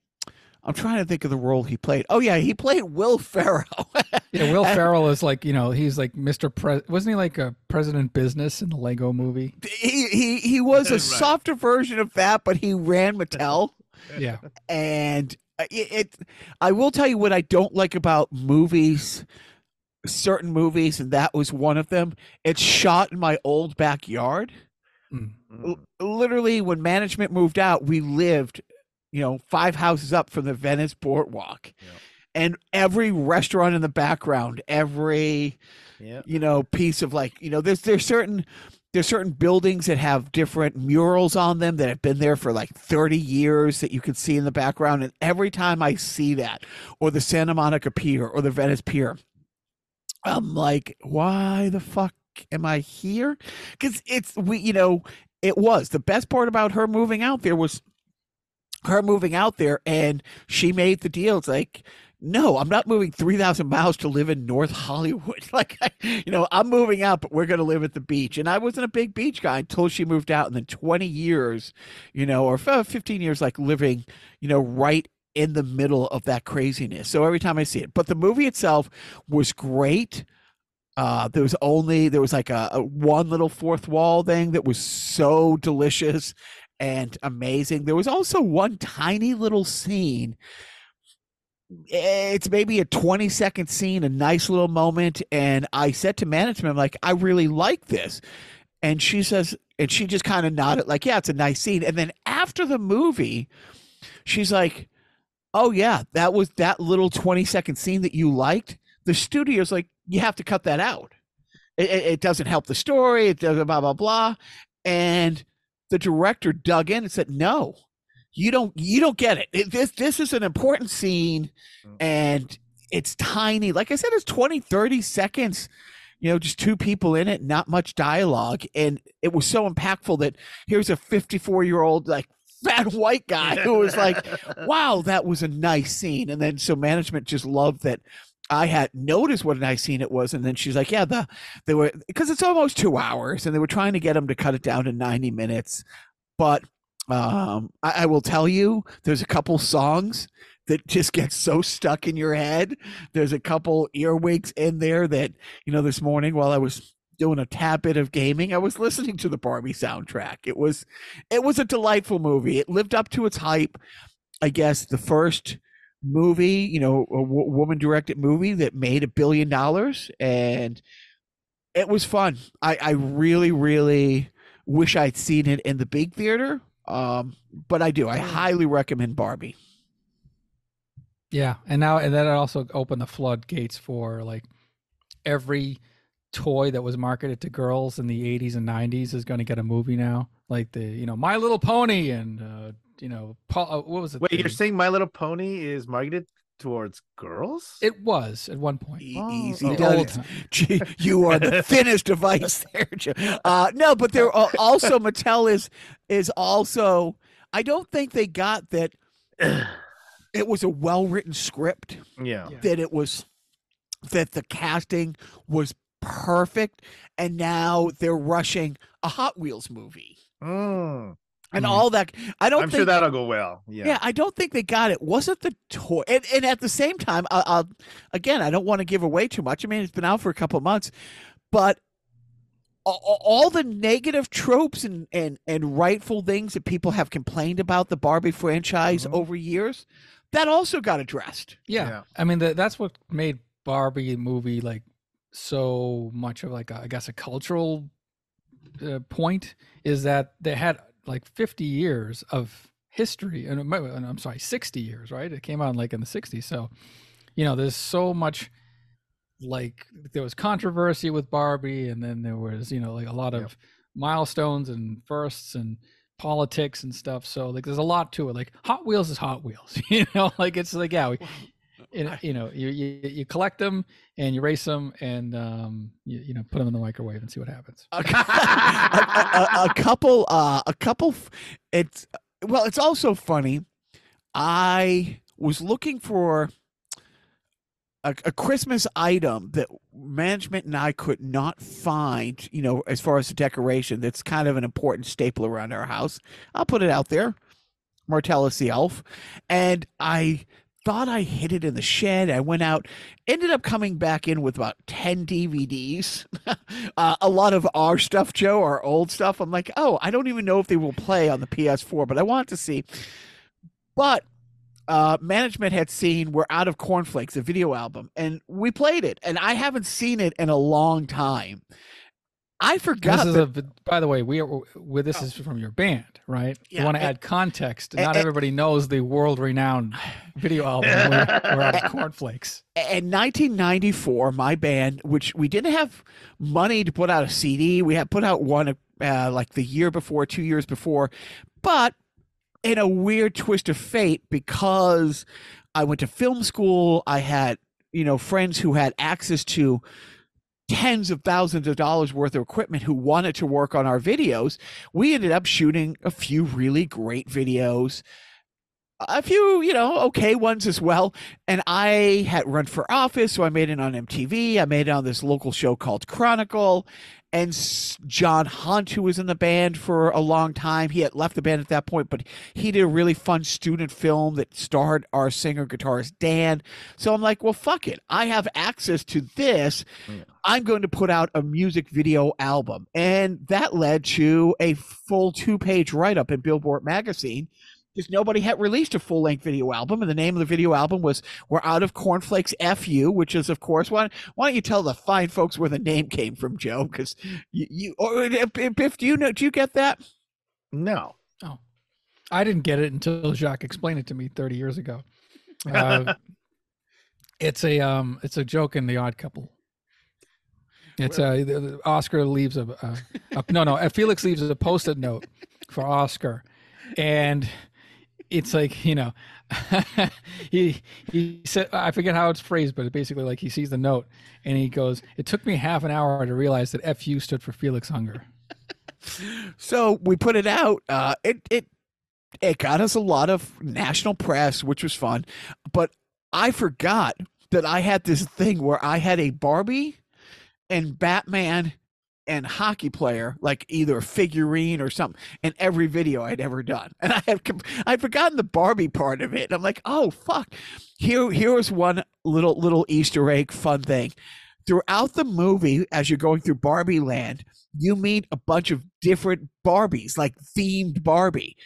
I'm trying to think of the role he played. Oh yeah, he played Will Ferrell. Yeah, Will And Ferrell is like you know he's like Mr. Pre- wasn't he like a President Business in the Lego Movie? He he he was a Right. softer version of that, but he ran Mattel, Yeah, and uh, it, it. I will tell you what I don't like about movies, certain movies, and that was one of them. It's shot in my old backyard. Mm, L- literally when management moved out we lived you know five houses up from the venice boardwalk. Yeah. and every restaurant in the background every yeah, you know piece of like you know there's there's certain there's certain buildings that have different murals on them that have been there for like 30 years that you can see in the background. And every time i see that or the santa monica pier or the venice pier i'm like why the fuck am i here? Because it's we you know it was. The best part about her moving out there was her moving out there and she made the deal. It's like no i'm not moving 3000 miles to live in north hollywood. Like I, you know i'm moving out but we're going to live at the beach. And i wasn't a big beach guy until she moved out and then 20 years you know or 15 years like living you know right in the middle of that craziness. So every time I see it, but the movie itself was great. Uh, there was only there was like a, a one little fourth wall thing that was so delicious and amazing. There was also one tiny little scene. It's maybe a 20 second scene, a nice little moment. And I said to management, I'm like, I really like this. And she says, and she just kind of nodded, like, yeah, it's a nice scene. And then after the movie, she's like, oh, yeah, that was that little 20 second scene that you liked. The studio's like, you have to cut that out. It, it, doesn't help the story. It doesn't blah, blah, blah. And the director dug in and said, no, you don't, you don't get it. it this, this is an important scene mm. and it's tiny. Like I said, it's 20, 30 seconds you know, just two people in it, not much dialogue. And it was so impactful that here's a 54 year old, like, fat white guy who was like, wow, that was a nice scene. And then so management just loved that I had noticed what a nice scene it was. And then she's like, yeah, the, they were, because it's almost two hours and they were trying to get them to cut it down to 90 minutes. But um, I, I will tell you, there's a couple songs that just gets so stuck in your head. There's a couple earwigs in there that, you know, this morning while I was doing a tad bit of gaming, I was listening to the Barbie soundtrack. It was it was a delightful movie. It lived up to its hype. I guess the first movie, you know, a w- woman directed movie that made a billion dollars and it was fun. I I really really wish I'd seen it in the big theater. Um, but I do. I highly recommend Barbie. Yeah, and now and then it also opened the floodgates for like every toy that was marketed to girls in the 80s and 90s is going to get a movie now. Like the you know My Little Pony and uh, you know Paul, uh, what was it? Wait, the, you're saying My Little Pony is marketed towards girls? it was at one point. E- Oh, Easy oh. The does old Gee, you are the thinnest device there. Joe. Uh, no, but there are also Mattel is is also. I don't think they got that it was a well written script. yeah. Yeah. That it was that the casting was perfect, and now they're rushing a Hot Wheels movie Mm. And Mhm. all that. I don't I'm think sure that'll go well. Yeah. Yeah. I don't think they got it. Wasn't the toy? And, and at the same time, I, I'll again, I don't want to give away too much. I mean, it's been out for a couple of months, but a- a- all the negative tropes and, and, and rightful things that people have complained about the Barbie franchise Mhm. over years, that also got addressed. Yeah. Yeah. I mean the, that's what made Barbie movie like so much of like a, I guess a cultural uh, point is that they had like 50 years of history and and I'm sorry 60 years right it came out like in the 60s so you know there's so much like there was controversy with Barbie and then there was you know like a lot of Yep. milestones and firsts and politics and stuff so like there's a lot to it like Hot Wheels is Hot Wheels you know like it's like yeah we, you know, you know you, you you collect them and you race them and um you, you know put them in the microwave and see what happens. A, a- a- a couple uh a couple it's well it's also funny. I was looking for a, a christmas item that management and i could not find you know as far as the decoration that's kind of an important staple around our house. I'll put it out there. Martellus the elf. And i thought i hid it in the shed i went out ended up coming back in with about 10 dvds uh, a lot of our stuff, Joe, our old stuff. I'm like, oh, I don't even know if they will play on the PS4, but I want to see. But uh, management had seen "We're Out of Cornflakes," a video album, and we played it, and I haven't seen it in a long time. I forgot. this is that- a by the way we are with this is from your band right? Yeah, you want to add context. and- not and- everybody knows the world renowned video album we're, we're out of cornflakes. In 1994, my band, which we didn't have money to put out a CD, we had put out one uh, like the year before, two years before, but in a weird twist of fate, because I went to film school, I had you know friends who had access to tens of thousands of dollars worth of equipment who wanted to work on our videos we ended up shooting a few really great videos a few, you know, okay ones as well. And I had run for office, so I made it on MTV. I made it on this local show called Chronicle. And John Hunt, who was in the band for a long time, he had left the band at that point, but he did a really fun student film that starred our singer guitarist Dan. So I'm like, well, fuck it. I have access to this. Yeah. I'm going to put out a music video album. And that led to a full two page write up in Billboard magazine because nobody had released a full length video album. And the name of the video album was We're Out of Cornflakes FU, which is, of course, why, why don't you tell the fine folks where the name came from, Joe? Because you, you or if, Biff, do you know, do you get that? No. Oh, I didn't get it until Jacques explained it to me 30 years ago. Uh, it's a um, it's a joke in The Odd Couple. It's uh, the- the Oscar leaves a, a, a no no uh, Felix leaves a post-it note for Oscar, and it's like you know he he said I forget how it's phrased, but it basically like he sees the note and he goes, "It took me half an hour to realize that FU stood for Felix Unger." So we put it out. Uh, it it it got us a lot of national press, which was fun. But I forgot that I had this thing where I had a Barbie and Batman and hockey player, like either a figurine or something, in every video I'd ever done. And I had I'd forgotten the Barbie part of it. I'm like, oh fuck. Here here was one little little Easter egg fun thing. Throughout the movie, as you're going through Barbie Land, you meet a bunch of different Barbies, like themed Barbie.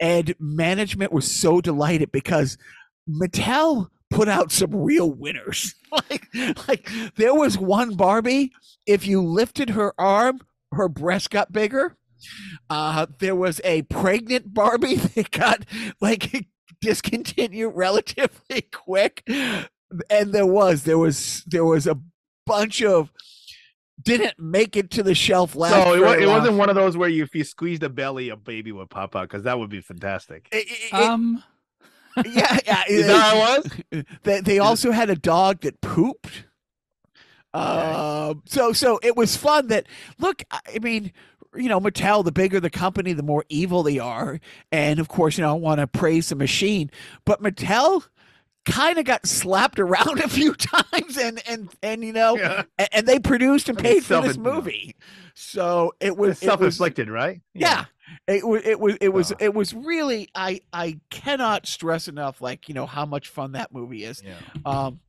And management was so delighted because Mattel put out some real winners. like, like there was one Barbie, if you lifted her arm, her breast got bigger. Uh, there was a pregnant Barbie that got like discontinued relatively quick. And there was, there was, there was a bunch of didn't make it to the shelf last. So it, wa- it wasn't one of those where you if you squeeze the belly, a baby would pop out because that would be fantastic. It- it- it- Um, yeah, yeah. Is that how it was? They, they also had a dog that pooped. Um, so so it was fun. That look, I mean, you know, Mattel. The bigger the company, the more evil they are. And of course, you know, I want to praise the machine, but Mattel kind of got slapped around a few times, and and and you know, Yeah. and, and they produced and I mean, paid for this movie. So it was It's it was- self-inflicted, right? yeah. It was it was it was it was really I I cannot stress enough like you know how much fun that movie is. Yeah. Um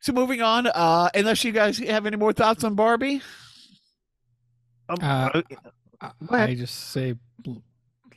so moving on, uh unless you guys have any more thoughts on Barbie. Um, Uh, uh, I, I just say,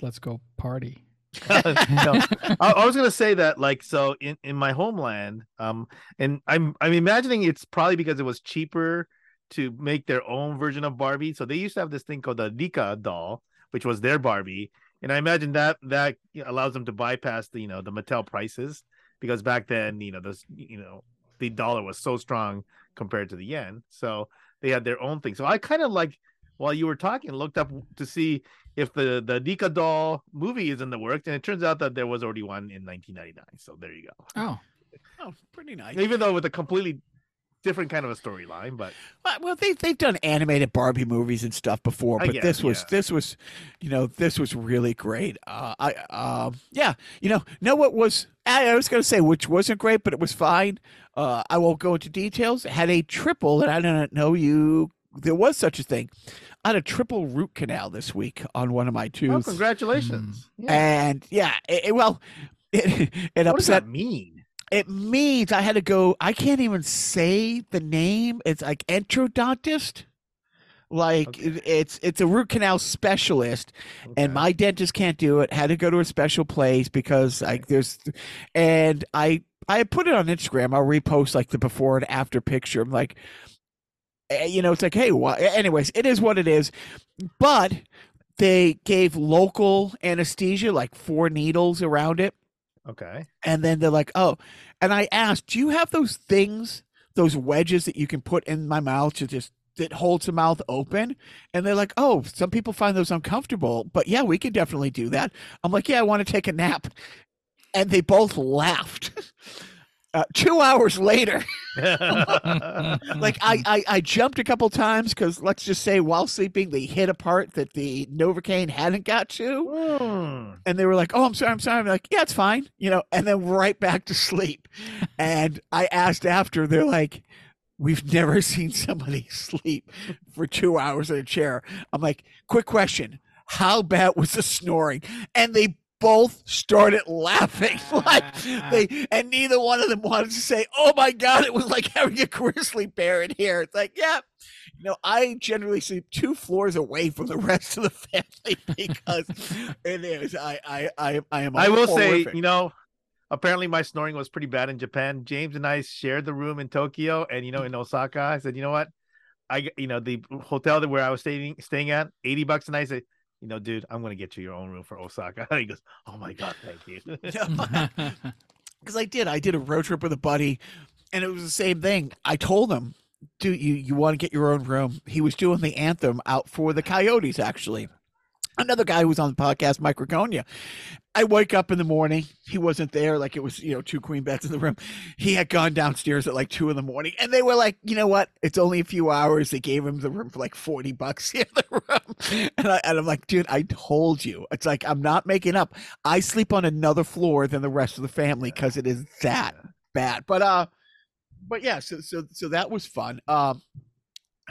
let's go party. no, I, I was gonna say that like so in, in my homeland, um, and I'm I'm imagining it's probably because it was cheaper to make their own version of Barbie. So they used to have this thing called the Nika doll, which was their Barbie, and I imagine that that allows them to bypass the you know the Mattel prices because back then you know this you know the dollar was so strong compared to the yen, so they had their own thing. So I kind of like while you were talking, looked up to see if the the Nika doll movie is in the works, and it turns out that there was already one in 1999. So there you go. Oh, Oh, pretty nice. Even though with a completely different kind of a storyline, but Well, well, they they've done animated Barbie movies and stuff before, but guess, this was yeah. this was, you know, this was really great. Uh, I um yeah, you know, know what was I, I was gonna say which wasn't great, but it was fine. Uh, I won't go into details. It had a triple that I didn't know you there was such a thing. I had a triple root canal this week on one of my oh, tooth, congratulations! Yeah. and yeah, it, it- well, it, it upset mean? It means I had to go. I can't even say the name. It's like entrodontist. Like Okay. it's it's a root canal specialist, and my dentist can't do it. Had to go to a special place because like there's, and I I put it on Instagram. I'll repost like the before and after picture. I'm like, eh, you know, it's like, hey, what? Anyways, it is what it is. But they gave local anesthesia, like four needles around it. Okay. And then they're like, oh, and I asked, do you have those things, those wedges that you can put in my mouth to just that holds the mouth open? And they're like, oh, some people find those uncomfortable, but yeah, we can definitely do that. I'm like, yeah, I want to take a nap. And they both laughed. Uh, two hours later, like I, I, I jumped a couple times because let's just say while sleeping they hit a part that the Novocaine hadn't got to, Hmm. and they were like, "Oh, I'm sorry, I'm sorry." I'm like, "Yeah, it's fine," you know, and then right back to sleep. and I asked after, they're like, "We've never seen somebody sleep for two hours in a chair." I'm like, "Quick question: How bad was the snoring?" And they both started laughing. Like they and neither one of them wanted to say oh my god it was like having a grizzly bear in here. It's like yeah you know i generally sleep two floors away from the rest of the family because it is i i i, I am I will say, you know, apparently my snoring was pretty bad in Japan. James and I shared the room in Tokyo, and you know, in Osaka, I said, you know what, I, you know, the hotel that where I was staying staying at, eighty bucks a night. I said, you know, dude, I'm gonna get you your own room for Osaka. he goes, oh my god, thank you. because I did. I did a road trip with a buddy, and it was the same thing. I told him, "Dude, you you want to get your own room?" He was doing the anthem out for the Coyotes, actually. Another guy who was on the podcast, Mike Ragonia. I wake up in the morning. He wasn't there. Like it was, you know, two queen beds in the room. He had gone downstairs at like two in the morning, and they were like, "You know what? It's only a few hours." They gave him the room for like forty bucks in the room, and, I, and I'm like, "Dude, I told you." It's like I'm not making up. I sleep on another floor than the rest of the family because it is that bad. But uh, but yeah, so so so that was fun. Um,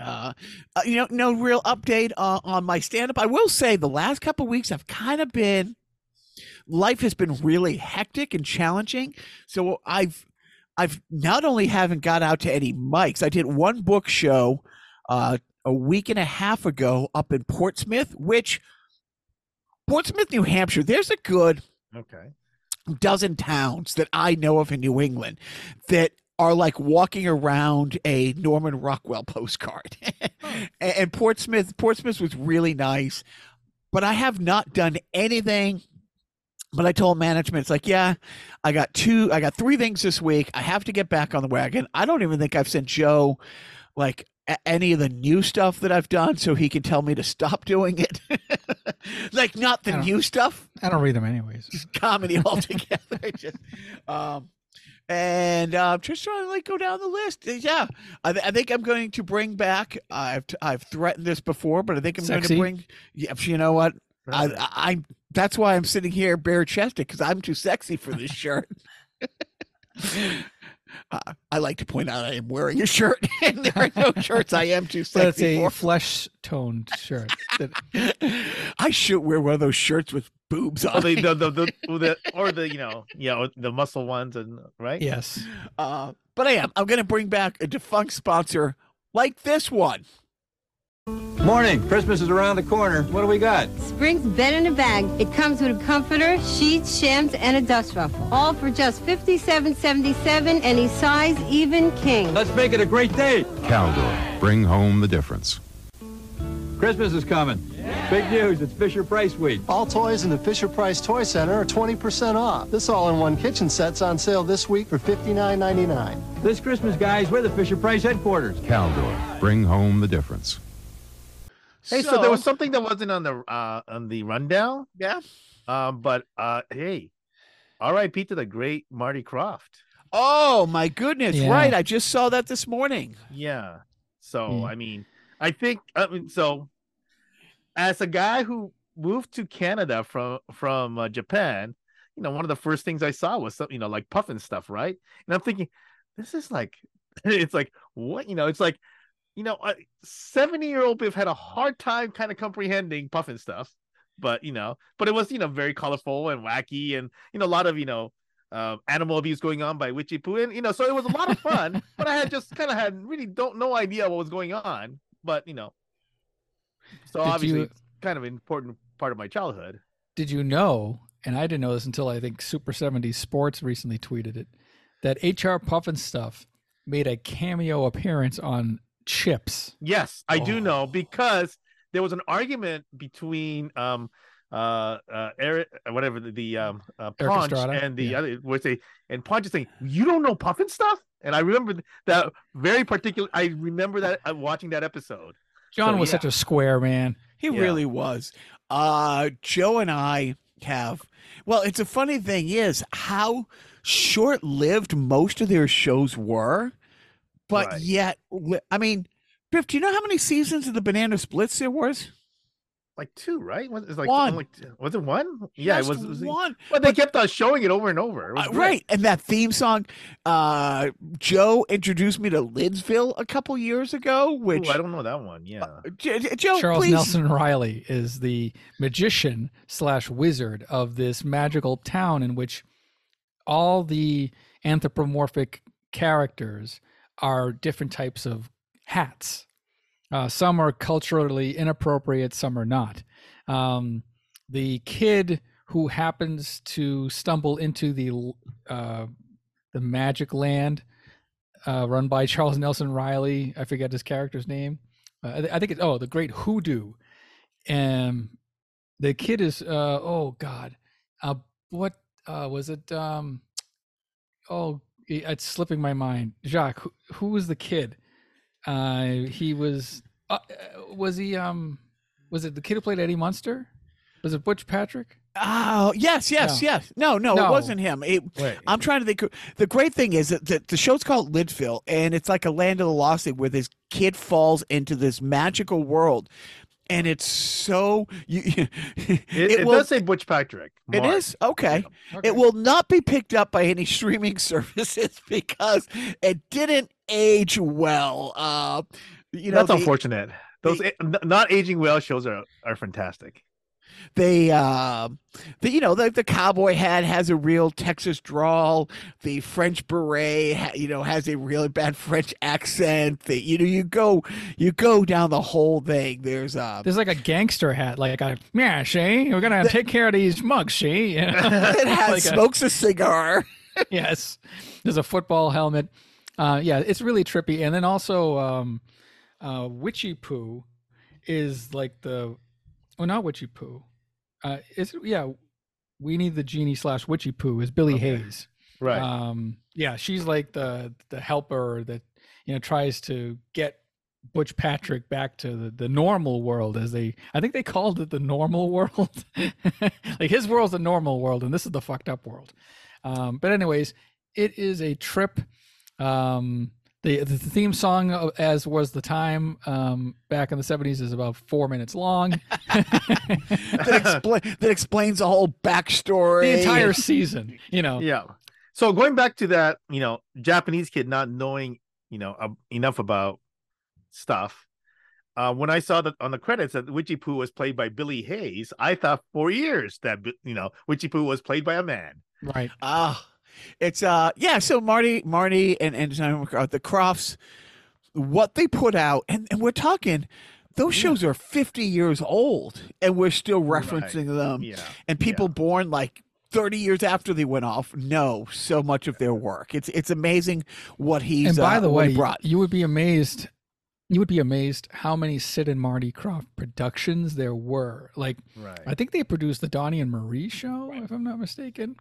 uh, uh, you know, no real update uh, on my stand up. I will say the last couple weeks I've kind of been life has been really hectic and challenging. So I've I've not only haven't got out to any mics. I did one book show uh, a week and a half ago up in Portsmouth, which Portsmouth, New Hampshire. There's a good okay. dozen towns that I know of in New England that are like walking around a Norman Rockwell postcard. and, and Portsmouth, Portsmouth was really nice, but I have not done anything. But I told management, it's like, yeah, I got two, I got three things this week. I have to get back on the wagon. I don't even think I've sent Joe like any of the new stuff that I've done so he can tell me to stop doing it. like not the new stuff, I don't read them anyways. just comedy altogether. just, um, and uh, just trying to like go down the list. Yeah, I, th- I think I'm going to bring back. I've I've threatened this before, but I think I'm going to bring. Yeah, you know what? I, I I'm that's why I'm sitting here bare chested because I'm too sexy for this shirt. uh, I like to point out I am wearing a shirt, and there are no shirts I am too sexy a for. flesh toned shirt. I should wear one of those shirts with boobs Or on. the, it. the, the, the, or the or the you know you know the muscle ones and right yes. Uh, but I am. I'm going to bring back a defunct sponsor like this one. Morning. Christmas is around the corner. What do we got? Spring's bed in a bag. It comes with a comforter, sheets, shams, and a dust ruffle. All for just $57.77, any size, even king. Let's make it a great day. Caldor, bring home the difference. Christmas is coming. Big news. It's Fisher Price Week. All toys in the Fisher Price Toy Center are 20% off. This all-in-one kitchen set's on sale this week for $59.99. This Christmas, guys, we're the Fisher Price headquarters. Caldor, bring home the difference. hey so, there was something that wasn't on the uh on the rundown yeah. um but uh hey rip to the great marty Krofft Oh my goodness! Yeah. Right, I just saw that this morning. Yeah. So Mm. I mean, I think I mean, so. As a guy who moved to Canada from from uh, Japan, you know, one of the first things I saw was some, you know, like Pufnstuf, right? And I'm thinking, this is like, it's like what you know, it's like, you know, a 70 year old Biff had a hard time kind of comprehending Pufnstuf, but you know, but it was you know very colorful and wacky, and you know a lot of you know uh, animal abuse going on by Witchy Poo, and you know, so it was a lot of fun. but I had just kind of had really don't no idea what was going on. But you know, so Did obviously you- it's kind of an important part of my childhood. Did you know, and I didn't know this until I think Super 70 Sports recently tweeted it, that HR Pufnstuf made a cameo appearance on Chips. Yes, I do Oh. know because there was an argument between um uh uh Eric whatever the, the um uh, Ponch and the Yeah. other where they and Ponch is saying you don't know Pufnstuf and I remember that very particular I remember that uh, watching that episode John So, was yeah. such a square man. He Yeah. really was. Uh, Joe and I have. Well, it's a funny thing is how short-lived most of their shows were, but Right. yet, I mean, Biff, do you know how many seasons of the Banana Splits there was? Like two, right? Was it like One. Like, was it one? Yeah, Just it was. it was one. But they kept on showing it over and over. It was Uh, right, and that theme song, uh, Joe introduced me to Lidsville a couple years ago. Which Ooh, I don't know that one. Yeah. J- J- Joe, Charles please. Nelson Reilly is the magician slash wizard of this magical town in which all the anthropomorphic characters are different types of hats. Uh, some are culturally inappropriate, some are not. Um, the kid who happens to stumble into the uh, the magic land uh, run by Charles Nelson Reilly, I forget his character's name. Uh, I, think it's oh the Great Hoodoo, and the kid is uh, oh god, uh, what uh, was it? Um, oh, it's slipping my mind. Jacques, who, who was the kid? Uh, he was uh, uh, was he um was it the kid who played Eddie Munster? Was it Butch Patrick? Oh yes, yes, No. yes. No, no, No. it wasn't him. It, Wait. I'm trying to think. The great thing is that the, the show's called Lidsville, and it's like a land of the lost where this kid falls into this magical world, and it's so you. It, it, will, does say Butch Patrick. It Mark. is okay. Okay. It will not be picked up by any streaming services because it didn't age well. Uh, you know, That's the- unfortunate. Those a- n- not aging well shows are are fantastic. they uh the you know the, the cowboy hat has a real texas drawl the french beret ha, you know has a really bad french accent the, you know you go you go down the whole thing there's uh There's like a gangster hat, like a yeah, Shay, we're gonna take care of these mugs, Shay. You know? it has Like a- smokes a cigar yes. There's a football helmet. Uh, yeah, it's really trippy. And then also, um, uh, Witchy Poo is like the, oh, not Witchy Poo. Uh, it's yeah, we need the genie slash Witchy Poo is Billie Okay. Hayes. Right. Um, yeah, she's like the the helper that you know tries to get Butch Patrick back to the, the normal world as they I think they called it the normal world. like his world's the normal world and this is the fucked up world. Um, but anyways, it is a trip. Um, the, the theme song, uh, as was the time um, back in the seventies, is about four minutes long. that, expla- that explains the whole backstory the entire season, you know. yeah. So going back to that, you know, Japanese kid not knowing, you know, uh, enough about stuff. Uh, when I saw that on the credits that Witchy Poo was played by Billie Hayes, I thought for years that you know Witchy Poo was played by a man. Right. Ah, it's uh yeah. So Marty, Marty, and and the Kroffts, what they put out, and, and we're talking, those shows are fifty years old, and we're still Right. referencing them. Yeah. And people born like thirty years after they went off know so much of their work. It's it's amazing what he's. and by uh, the what way, brought. you would be amazed. You would be amazed how many Sid and Marty Krofft productions there were. Like, Right. I think they produced the Donny and Marie show, if I'm not mistaken.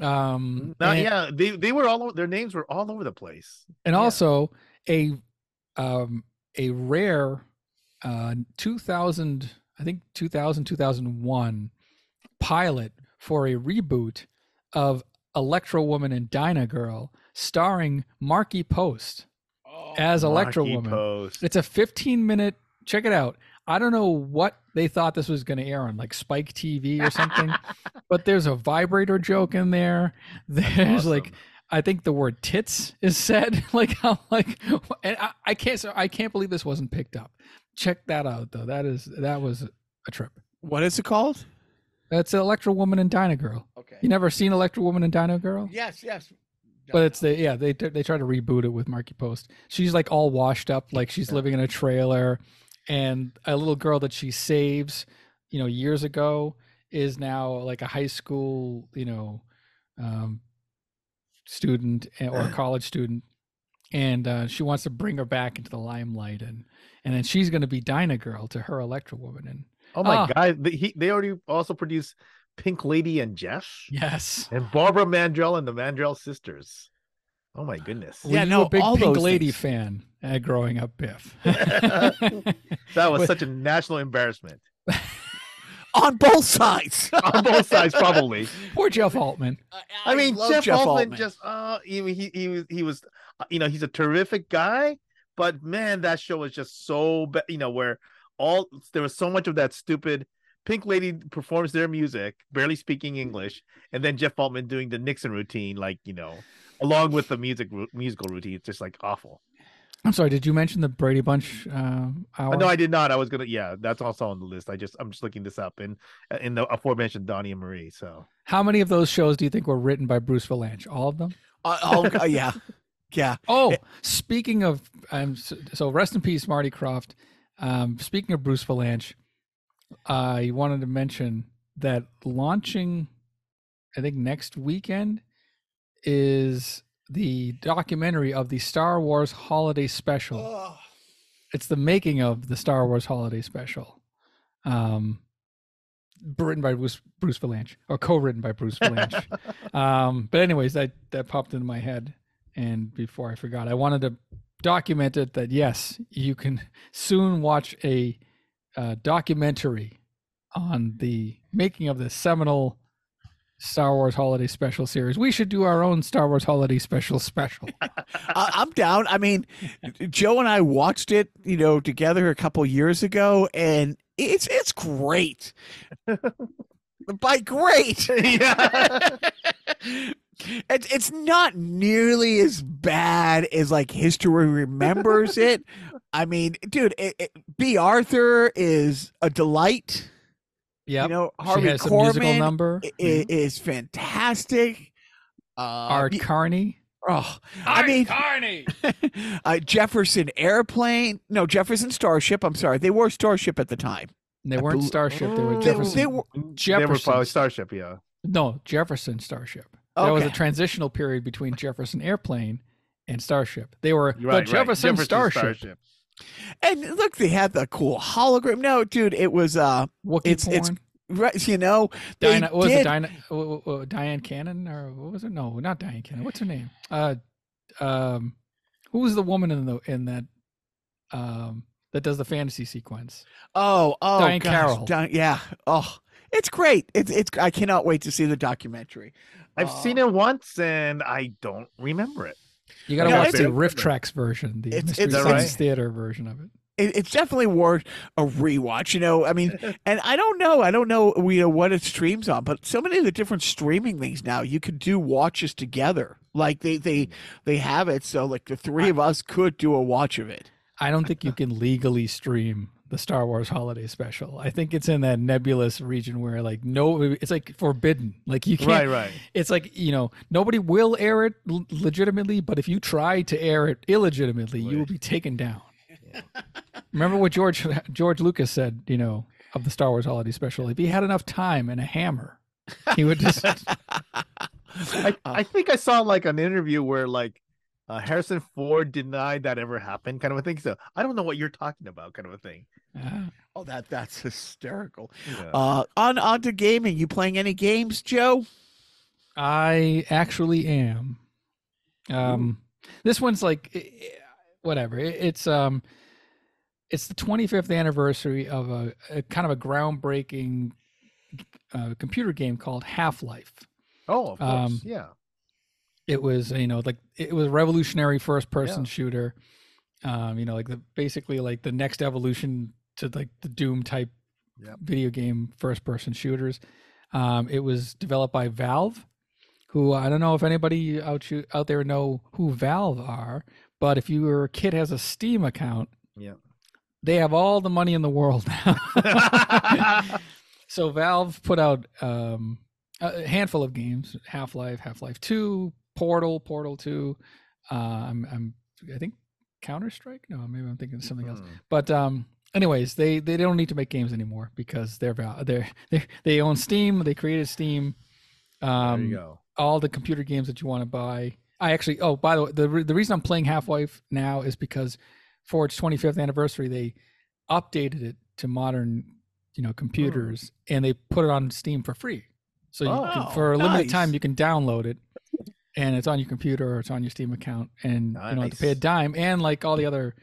Um, Not, and, yeah, they they were all their names were all over the place. and yeah. also a um, a rare uh, 2000, I think 2000 2001 pilot for a reboot of Electra Woman and Dyna Girl, starring Markie Post as Electra Markie Woman. Post. It's a 15 minute. Check it out. I don't know what they thought this was going to air on, like Spike TV or something. but there's a vibrator joke in there. There's like. I think the word tits is said. like, I'm like, and I, I can't. I can't believe this wasn't picked up. Check that out, though. That is that was a trip. what is it called? That's Electra Woman and Dyna Girl. Okay. You never seen Electra Woman and Dyna Girl? Yes, yes. But it's the yeah they they try to reboot it with Markie Post. She's like all washed up, like she's living in a trailer, and a little girl that she saves, you know, years ago is now like a high school, you know, um, student eh, or a college student, and uh, she wants to bring her back into the limelight, and and then she's going to be Dyna Girl to her Electra Woman, and Oh my Ah. god! They, he, they already also produced Pink Lady and Jeff yes, and Barbara Mandrell and the Mandrell sisters. Oh my goodness! Yeah, Were you no, a big all Pink Lady things. fan uh, growing up, Biff. That was But- such a national embarrassment. on both sides. on both sides, probably. Poor Jeff Altman. I, mean, love Jeff, Altman, just uh, he he he was he was, uh, you know, he's a terrific guy, but man, that show was just so, bad. you know, where all there was so much of that stupid. Pink Lady performs their music, barely speaking English, and then Jeff Altman doing the Nixon routine, like you know, along with the music musical routine. It's just like awful. I'm sorry. Did you mention the Brady Bunch uh, hour? Uh, No, I did not. I was gonna. Yeah, that's also on the list. I just I'm just looking this up in in the aforementioned Donny and Marie. So How many of those shows do you think were written by Bruce Vilanch? All of them? Uh, oh, uh, yeah, yeah. Oh, speaking of, um, so, so rest in peace, Marty Krofft. Um, speaking of Bruce Vilanch, I wanted to mention that launching, I think next weekend, is the documentary of the Star Wars Holiday Special. It's the making of the Star Wars Holiday Special, um, written by Bruce, Bruce Vilanch or co-written by Bruce Vilanch. um, but anyways, that that popped into my head, and before I forgot, I wanted to document it that yes, you can soon watch a uh, documentary on the making of the seminal Star Wars Holiday Special series. We should do our own Star Wars Holiday Special special. I'm down. I mean, Joe and I watched it, you know, together a couple years ago, and it's it's great. By great, yeah, it's it's not nearly as bad as like history remembers it. I mean, dude, it, it, Bea Arthur is a delight. Yep. You know, she Harvey has a musical Korman number. i- i- is fantastic. Uh, Art y- Carney. oh, I mean, Carney. uh, Jefferson Airplane. No, Jefferson Starship. I'm sorry, they were Starship at the time. They weren't bel- Starship. They were Jefferson. they were they were probably Starship. Yeah, No, Jefferson Starship. Okay. That was a transitional period between Jefferson Airplane and Starship. They were right, the right. Jefferson, Starship. And look, they had the cool hologram. No, dude, it was uh, Wookiee It's- porn. it's right. You know, they Diana, what was did. it Diana, uh, uh, Dyan Cannon or what was it? No, not Dyan Cannon. What's her name? Uh, um, who was the woman in the in that um that does the fantasy sequence? oh, oh, Diane gosh, Carroll. Di- yeah. Oh, it's great. It's it's. I cannot wait to see the documentary. I've Oh. seen it once and I don't remember it. You got to watch the RiffTrax version, the It's- Mystery it's- Science Right. Theater version of it. It, it's definitely worth a rewatch. You know, I mean, and I don't know, I don't know, you know, what it streams on, but so many of the different streaming things now, you could do watches together. Like they they they have it, so like the three of us could do a watch of it. I don't think you can legally stream the Star Wars Holiday Special. I think it's in that nebulous region where like no, it's like forbidden. Like you can't. Right, right. It's like you know nobody will air it l- legitimately, but if you try to air it illegitimately, you will be taken down. Remember what George George Lucas said, you know, of the Star Wars Holiday Special. If he had enough time and a hammer, he would just. I, I think I saw like an interview where like uh, Harrison Ford denied that ever happened, kind of a thing. So I don't know what you're talking about, kind of a thing. Oh, that that's hysterical. Yeah. Uh, on on to gaming. You playing any games, Joe? I actually am. Um, this one's like whatever. It- It's um, it's the 25th anniversary of a, a kind of a groundbreaking uh, computer game called Half Life. oh, of course. um, yeah. It was you know like it was a revolutionary first person Yeah. shooter. Um, you know like the basically like the next evolution to like the Doom type video game first person shooters. Um, it was developed by Valve, who I don't know if anybody out you, out there know who Valve are, but if your kid has a Steam account, Yeah. they have all the money in the world now. so Valve put out um, a handful of games: Half Life, Half Life Two, Portal, Portal Two. Uh, I'm, I'm, I think Counter Strike. No, maybe I'm thinking of something else. Hmm. But um, anyways, they they don't need to make games anymore because they're they're they they own Steam. They created Steam. there Um, you go. all the computer games that you want to buy. I actually, oh, by the way, the the reason I'm playing Half Life now is because for its 25th anniversary, they updated it to modern, you know, computers, and they put it on Steam for free. So you can, Oh, for a limited nice. time, you can download it, and it's on your computer or it's on your Steam account, and you don't have to pay a dime. And like all the other,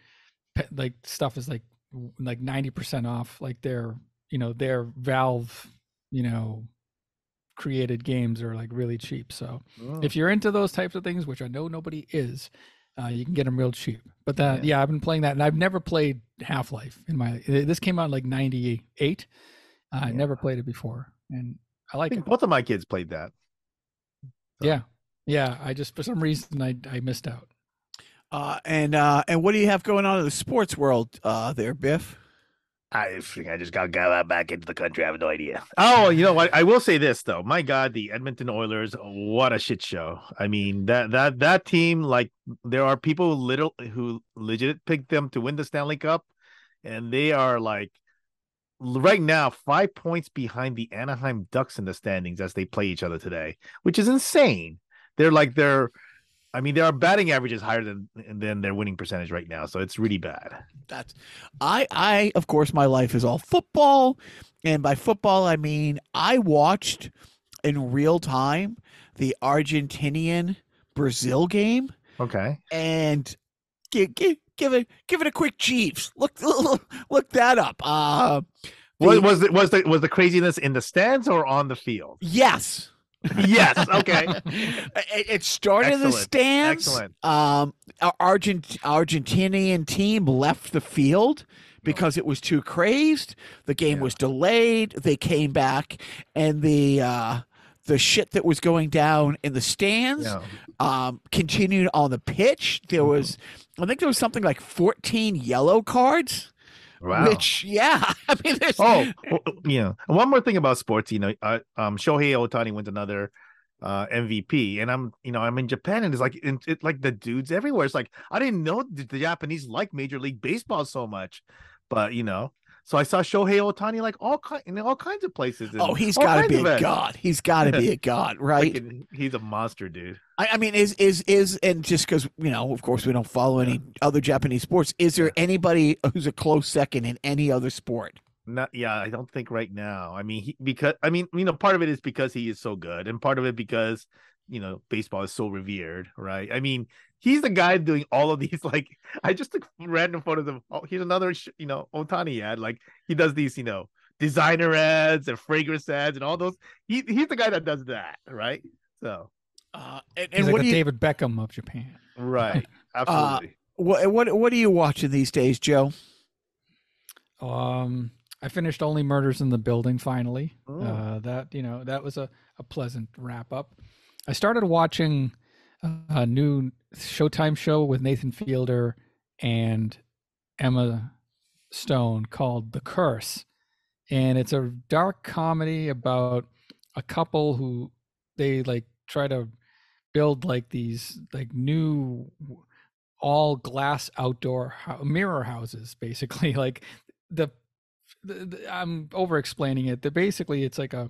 like stuff is like like 90 percent off, like their you know their Valve, you know, created games are like really cheap. So Mm. if you're into those types of things, which I know nobody is, uh, you can get them real cheap. But that, yeah. I've been playing that, and I've never played Half Life in my. This came out in like '98. I Yeah. never played it before, and I I like think it. both of my kids played that. Yeah, yeah. I just for some reason I I missed out. Uh, and uh, and what do you have going on in the sports world uh, there, Biff? I think I just got got back into the country. I have no idea. Oh, you know what? I will say this though. My God, the Edmonton Oilers, what a shit show. I mean that that that team, like there are people who little who legit picked them to win the Stanley Cup, and they are like right now five points behind the Anaheim Ducks in the standings as they play each other today, which is insane. They're like they're I mean, their batting average is higher than than their winning percentage right now, so it's really bad. That's I I of course my life is all football, and by football I mean I watched in real time the Argentinian Brazil game Okay. and give give, give it give it a quick Jeeves. Look look that up. Uh Was, the- was it was the was the craziness in the stands or on the field? yes. Yes. Okay. it, it started in the stands. excellent. Um, Argent Argentinian team left the field because it was too crazed. The game Yeah. was delayed. They came back, and the uh, the shit that was going down in the stands Yeah. um, continued on the pitch. There Mhm. was, I think, there was something like fourteen yellow cards. Wow. Which, yeah, I mean, there's, oh, yeah. One more thing about sports, you know, uh, um, Shohei Ohtani wins another uh MVP, and I'm, you know, I'm in Japan, and it's like, it, it like the dudes everywhere. It's like I didn't know the, the Japanese like Major League Baseball so much, but you know, so I saw Shohei Ohtani like all kind in all kinds of places. oh, he's got to be a god. He's got to be a god, right? Freaking- he's a monster, dude. I, I mean, is is is and just because you know, of course, we don't follow any other Japanese sports. Is there anybody who's a close second in any other sport? Not yeah, I don't think right now. I mean, he because I mean, you know, part of it is because he is so good, and part of it because you know baseball is so revered, right? I mean, he's the guy doing all of these. Like, I just took random photos of. Oh, here's another, you know, Ohtani ad. Like, he does these, you know, designer ads and fragrance ads and all those. He he's the guy that does that, right? So Uh, and He's and like what the do you David Beckham of Japan. right, absolutely. what, what what are you watching these days, Joe? Um, I finished Only Murders in the Building finally. Oh. Uh, that you know that was a, a pleasant wrap up. I started watching a, a new Showtime show with Nathan Fielder and Emma Stone called The Curse, and it's a dark comedy about a couple who they like try to build like these like new all glass outdoor mirror houses basically. Like the, the, the i'm over explaining it. That basically it's like a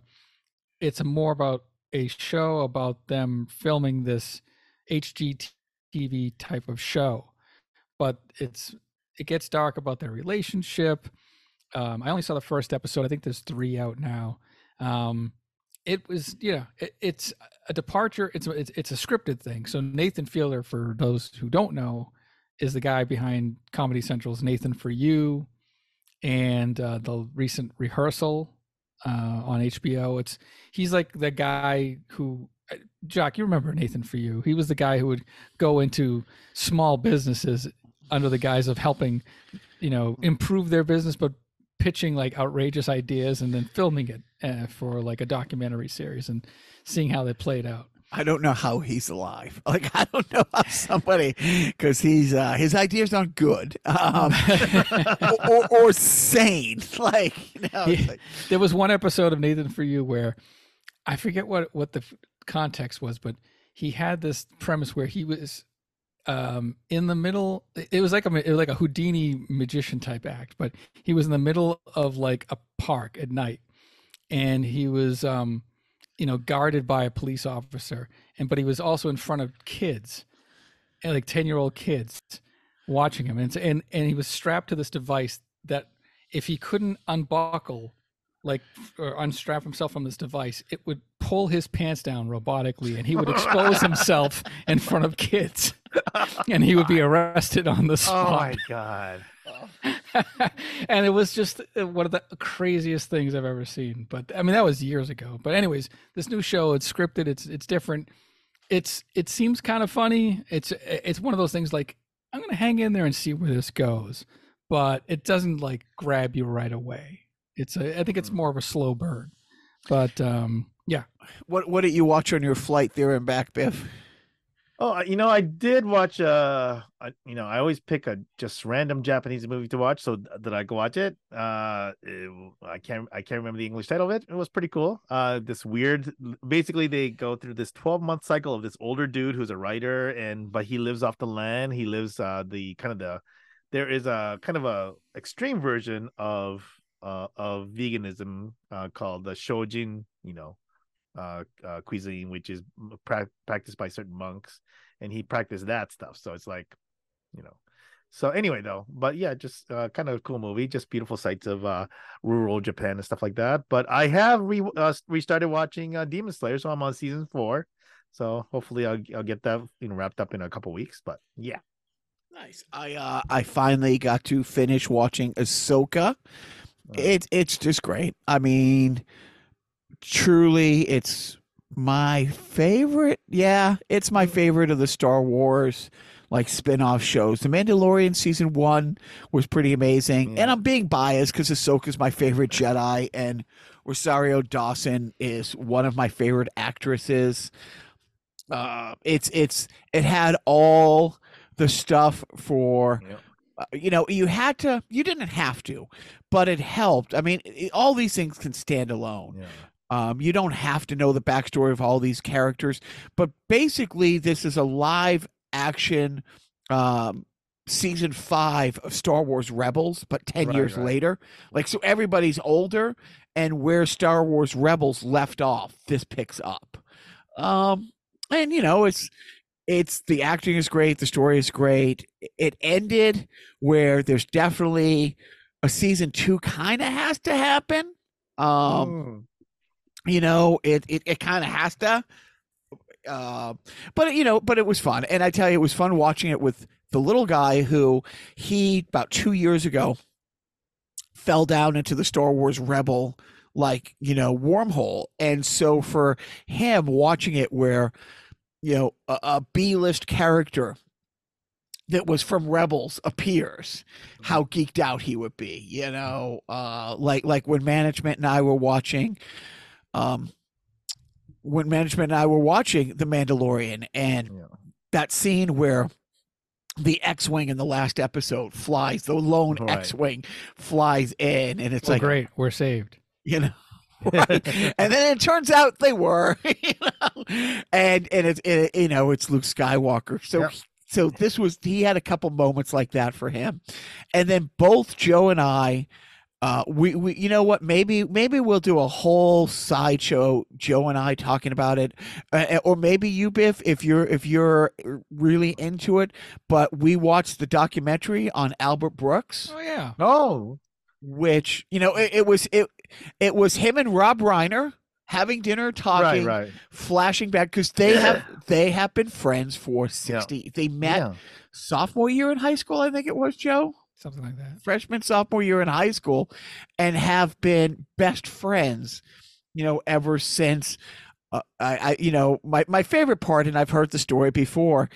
it's more about a show about them filming this hgtv type of show but it's it gets dark about their relationship. Um i only saw the first episode i think there's three out now. Um it was you know it, it's a departure it's it's it's a scripted thing. So nathan fielder for those who don't know is the guy behind comedy central's nathan for you and uh, the recent rehearsal uh, on hbo it's he's like the guy who Jacques, you remember Nathan for you. He was the guy who would go into small businesses under the guise of helping, you know, improve their business, but pitching like outrageous ideas and then filming it uh, for like a documentary series and seeing how they played out. I don't know how he's alive. Like I don't know how somebody because he's uh, his ideas aren't good um, or, or, or sane. Like you know, Yeah. like, there was one episode of Nathan for you where I forget what what the context was, but he had this premise where he was um in the middle it was like a it was like a Houdini magician type act, but he was in the middle of like a park at night. And he was um you know guarded by a police officer and but he was also in front of kids like 10 year old kids watching him. And, and and he was strapped to this device that if he couldn't unbuckle like or unstrap himself from this device it would pull his pants down robotically and he would expose himself in front of kids and he would be arrested on the spot. Oh my god. and it was just uh, one of the craziest things I've ever seen. But I mean, that was years ago. But anyways, this new show, it's scripted. It's it's different. It's it seems kind of funny. It's it's one of those things like I'm gonna hang in there and see where this goes, but it doesn't like grab you right away. It's a I think it's more of a slow burn. But um, yeah, What what did you watch on your flight there and back, Biff? Oh, you know, I did watch. Uh, I, you know, I always pick a just random Japanese movie to watch. So th- did I go watch it? Uh, it- I can't. I can't remember the English title of it. It was pretty cool. Uh, this weird. Basically, they go through this twelve month cycle of this older dude who's a writer, and but he lives off the land. He lives uh the kind of the. There is a kind of a extreme version of uh of veganism uh called the shojin. You know, uh, uh cuisine, which is pra- practiced by certain monks and he practiced that stuff. So it's like, you know. So anyway, though, but yeah, just uh, kind of a cool movie, just beautiful sights of uh, rural Japan and stuff like that. But I have re uh, restarted watching uh, Demon Slayer, so I'm on season four. So hopefully I'll I'll get that you know wrapped up in a couple weeks. But yeah, Nice. I uh I finally got to finish watching Ahsoka. It's it's just great. I mean, truly, it's my favorite. Yeah, it's my favorite of the Star Wars like spin-off shows. The Mandalorian season one was pretty amazing, Yeah. and I'm being biased because Ahsoka's my favorite Jedi, and Rosario Dawson is one of my favorite actresses. Uh, it's it's it had all the stuff for uh, you know you had to you didn't have to but it helped i mean all these things can stand alone yeah, um, you don't have to know the backstory of all these characters but basically this is a live action um, season five of star wars rebels but 10 Right, years right. later like so everybody's older and where star wars rebels left off this picks up um, and you know it's it's the acting is great the story is great it ended where there's definitely a season two kind of has to happen um Mm. You know it it, it kind of has to uh, but you know but it was fun. And i tell you it was fun watching it with the little guy who he about two years ago fell down into the star wars rebel like you know wormhole. And so for him watching it where you know a, a b-list character that was from rebels appears how geeked out he would be you know uh like like when management and i were watching um when management and i were watching the mandalorian and Yeah. that scene where the X-wing in the last episode flies, the lone Right. X-wing flies in, and it's oh, like, great, we're saved. you know, right? and then it turns out they were, you know, and and it's it, you know it's Luke Skywalker. So Yep. so this was he had a couple moments like that for him, and then both Joe and I. Uh, we, we you know what? Maybe maybe we'll do a whole sideshow Joe and I talking about it. Uh, or maybe you Biff if you're if you're really into it. But we watched the documentary on Albert Brooks. Oh yeah, Oh, which you know it, it was it it was him and Rob Reiner having dinner talking right. right. flashing back because they have they have been friends for 60 they met Yeah. sophomore year in high school I think it was Joe something like that. freshman sophomore year in high school and have been best friends you know ever since uh, I, I you know my, my favorite part and i've heard the story before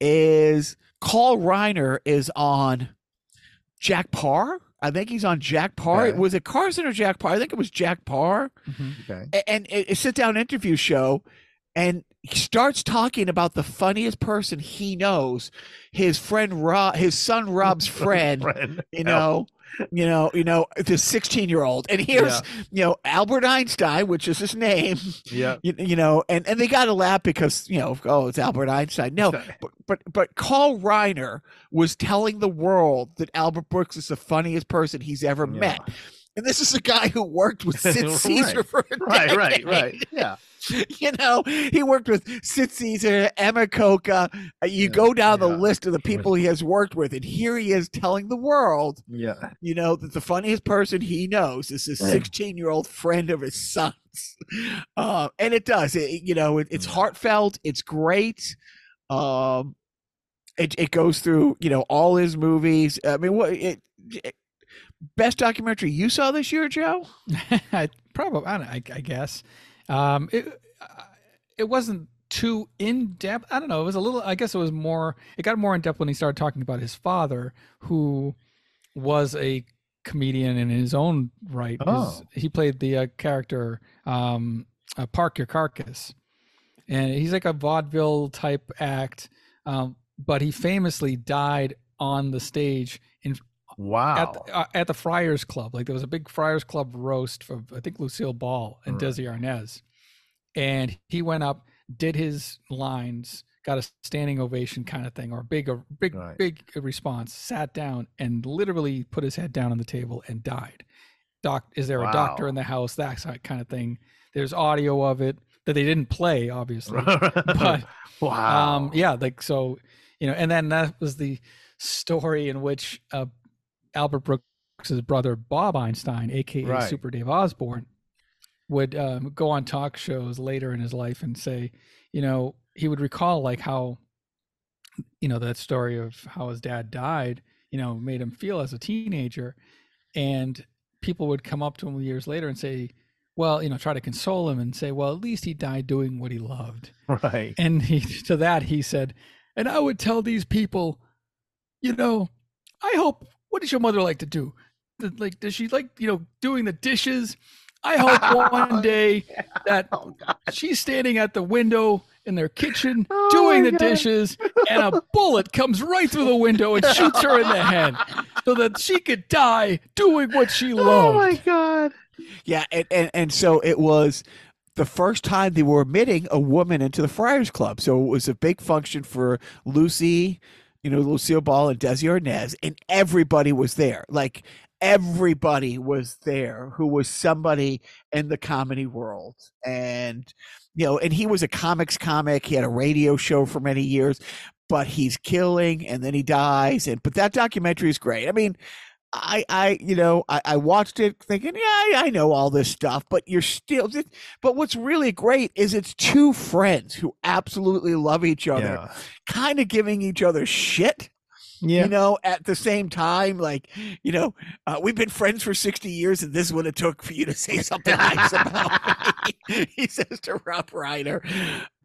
is Carl Reiner is on Jack Paar. I think he's on Jack Paar. Okay. Was it Carson or Jack Paar? I think it was Jack Paar. Okay. A- And a, a sit down interview show, and he starts talking about the funniest person he knows, his friend Rob, his son Rob's friend. Friend. You know, you know, you know, the sixteen-year-old, and here's you know Albert Einstein, which is his name. Yeah. You, you know, and and they got to laugh because you know, oh, it's Albert Einstein. No, but but but Carl Reiner was telling the world that Albert Brooks is the funniest person he's ever Yeah. met. And this is a guy who worked with Sid Right. Caesar for a Right, right, decade. right. Yeah. You know, he worked with Sid Caesar, Emma Coca. Uh, You Yeah, go down the list of the people he has worked with, and here he is telling the world, Yeah. you know, that the funniest person he knows is his 16 year old friend of his son's. Uh, and it does, it, you know, it, it's heartfelt, it's great. Um, It it goes through you know all his movies. I mean, what it, it- best documentary you saw this year, Joe? I probably I, I, I guess um, it uh, it wasn't too in depth. I don't know. It was a little. I guess it was more. It got more in depth when he started talking about his father, who was a comedian in his own right. Oh. He played the uh, character um, uh, Parkyakarkus, and he's like a vaudeville type act. Um, but he famously died on the stage Wow. at the, uh, at the Friars Club. Like there was a big Friars Club roast for I think Lucille Ball and Right. Desi Arnaz, and he went up, did his lines, got a standing ovation kind of thing, or a big, a big, Right. big response. Sat down and literally put his head down on the table and died. Doc, is there a doctor in the house? That kind of thing. There's audio of it that they didn't play, obviously, but wow. um yeah like so you know and then that was the story in which uh albert brooks's brother bob einstein aka Right. super dave osborne would um, go on talk shows later in his life and say you know he would recall like how you know that story of how his dad died you know made him feel as a teenager and people would come up to him years later and say well you know try to console him and say well at least he died doing what he loved right. and he to that he said, and I would tell these people, you know, I hope. What does your mother like to do? Like, does she like you know doing the dishes? I hope one day that Oh, she's standing at the window in their kitchen Oh, doing the God. dishes, and a bullet comes right through the window and shoots her in the head, so that she could die doing what she loved. Oh my god. Yeah, and, and and so it was the first time they were admitting a woman into the Friars Club. So it was a big function for Lucy, you know, Lucille Ball and Desi Arnaz, and everybody was there. Like everybody was there who was somebody in the comedy world. And you know, and he was a comics comic. He had a radio show for many years, but he's killing and then he dies. And but that documentary is great. I mean, I, I, you know, I, I watched it thinking, yeah, I, I know all this stuff, but you're still. But what's really great is it's two friends who absolutely love each other, Yeah. kind of giving each other shit. Yeah. You know, at the same time, like, you know, uh, we've been friends for 60 years, and this is what it took for you to say something nice about me. he says to Rob Reiner.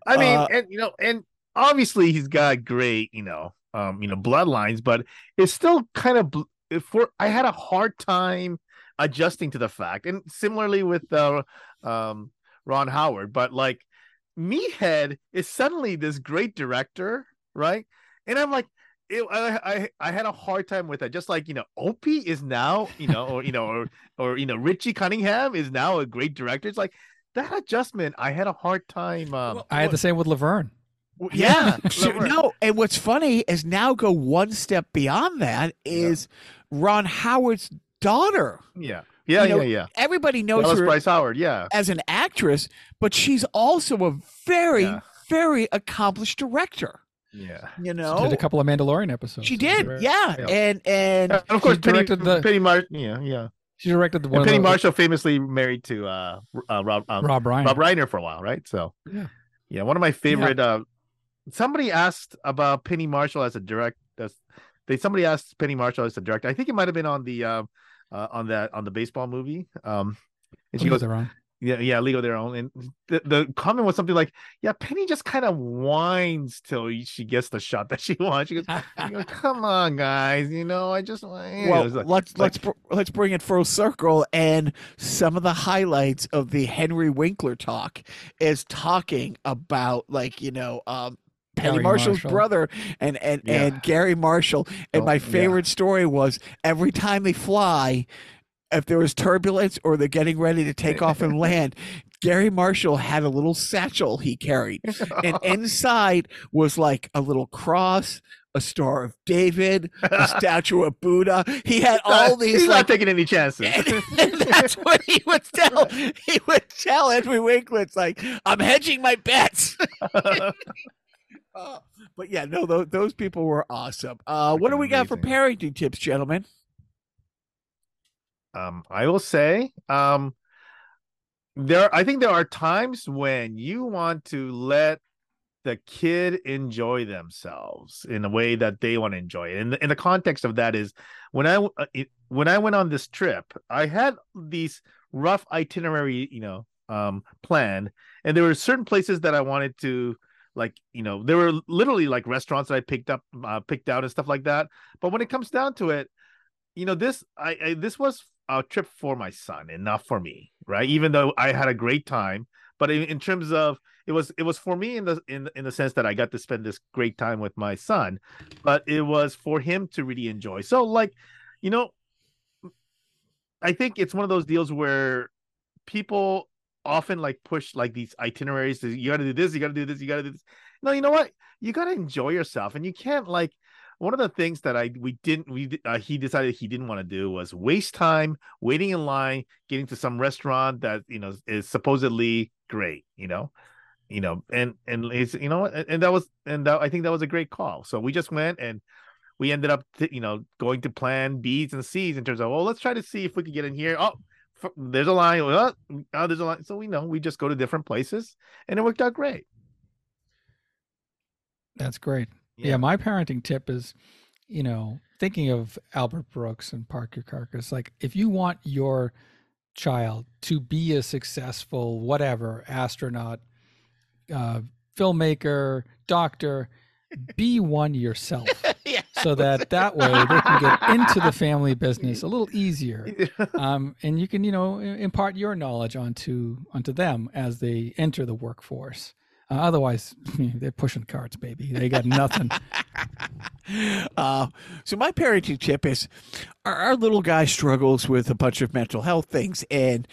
I mean, Uh, and you know, and obviously he's got great, you know, um, you know, bloodlines, but it's still kind of for. I had a hard time adjusting to the fact, and similarly with uh, um, Ron Howard, but like Meathead is suddenly this great director, right? And I'm like. It, I, I I had a hard time with that. Just like you know, Opie is now you know, or you know, or or you know, Richie Cunningham is now a great director. It's like that adjustment. I had a hard time. Um, Well, I had the same with Laverne. W- Yeah. so- no, and what's funny is now go one step beyond that is Ron Howard's daughter. Yeah. Yeah, You know, yeah, yeah. Everybody knows Dallas her Bryce Howard, yeah. as an actress, but she's also a very, Yeah. very accomplished director. Yeah. You She know, did a couple of Mandalorian episodes. She did, Right. yeah, Yeah. and and And of course, She Penny, directed the- Penny Mar- yeah, yeah. She directed the one And of Penny the, Marshall famously married to uh, uh Rob um, Rob Ryan. Rob Reiner for a while, right? So Yeah. yeah, one of my favorite. Uh, somebody asked about Penny Marshall as a direct. As, they somebody asked Penny Marshall as a director. I think it might have been on the uh, uh on that on the baseball movie. Um, and she goes, around. yeah, yeah, League of Their Own. And the, the comment was something like, "Yeah, Penny just kind of whines till she gets the shot that she wants." She goes, "Come on, guys, you know, I just want." well, like- let's like- let's br- let's bring it full circle. And some of the highlights of the Henry Winkler talk is talking about like you know um, Penny Gary Marshall's Marshall. brother and and Yeah. and Gary Marshall. And Oh, my yeah. favorite story was every time they fly, if there was turbulence or they're getting ready to take off and land. Gary Marshall had a little satchel he carried, and inside was like a little cross, a Star of David, a statue of Buddha. He had all these He's like not taking any chances. and, and that's what he would tell. He would tell Henry Winkler, "It's like I'm hedging my bets." Uh, but yeah, no, those, those people were awesome. Uh, what do we got for parenting tips, gentlemen? um, I will say, um, there. I think there are times when you want to let the kid enjoy themselves in a way that they want to enjoy it. And in the context of that is when I uh, when I went on this trip, I had these rough itinerary, you know, um, planned, and there were certain places that I wanted to like you know there were literally like restaurants that i picked up uh, picked out and stuff like that. But when it comes down to it you know this I, I this was a trip for my son and not for me right? Even though i had a great time. But in, in terms of it was it was for me in the in in the sense that i got to spend this great time with my son. But it was for him to really enjoy. So like you know i think it's one of those deals where people often like push like these itineraries to, you got to do this you got to do this you got to do this. No you know what? You got to enjoy yourself and you can't like one of the things that i we didn't we uh, he decided he didn't want to do was waste time waiting in line getting to some restaurant that you know is supposedly great you know? You know and and it's you know and, and that was and that, i think that was a great call. So we just went and we ended up you know going to plan b's and c's in terms of oh, let's try to see if we could get in here. Oh there's a line. Oh, oh, there's a line. So we know we just go to different places, and it worked out great. That's great. Yeah. yeah, my parenting tip is, you know, thinking of Albert Brooks and Parkyakarkus. Like, if you want your child to be a successful whatever astronaut, uh, filmmaker, doctor, be one yourself yeah. So that that way they can get into the family business a little easier um, and you can you know impart your knowledge onto onto them as they enter the workforce. Uh, otherwise they're pushing carts baby. They got nothing. Uh, so my parenting tip is our, our, little guy struggles with a bunch of mental health things and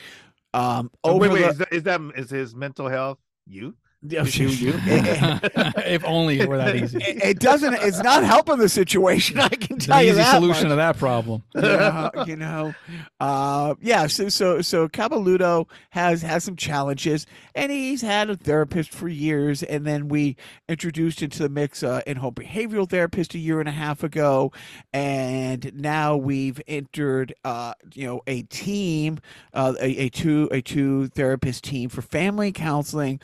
um over wait, wait, the, is, that, is that is his mental health you? yeah, you, you. if only it were that easy. It, it, doesn't. It's not helping the situation. I can tell the you easy that solution much. to that problem. Yeah, you know, uh, yeah. So so so Cabaludo has has some challenges, and he's had a therapist for years. And then we introduced into the mix uh, in-home behavioral therapist a year and a half ago, and now we've entered, uh, you know, a team, uh, a, a two a two therapist team for family counseling.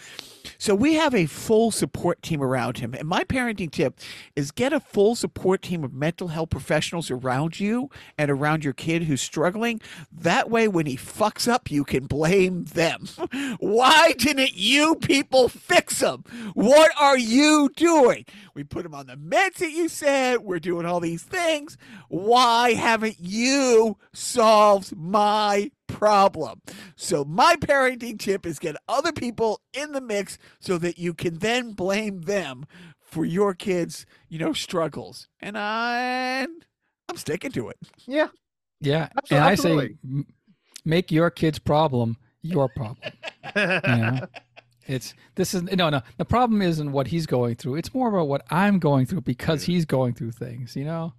So we have a full support team around him. And my parenting tip is get a full support team of mental health professionals around you and around your kid who's struggling. That way, when he fucks up, you can blame them. Why didn't you people fix him? What are you doing? We put him on the meds that you said. We're doing all these things. Why haven't you solved my problem. So my parenting tip is get other people in the mix so that you can then blame them for your kids, you know, struggles. And I I'm sticking to it. Yeah. Yeah. Absolutely. And I say make your kid's problem your problem. you know? It's this is no no. The problem isn't what he's going through. It's more about what I'm going through because he's going through things. You know.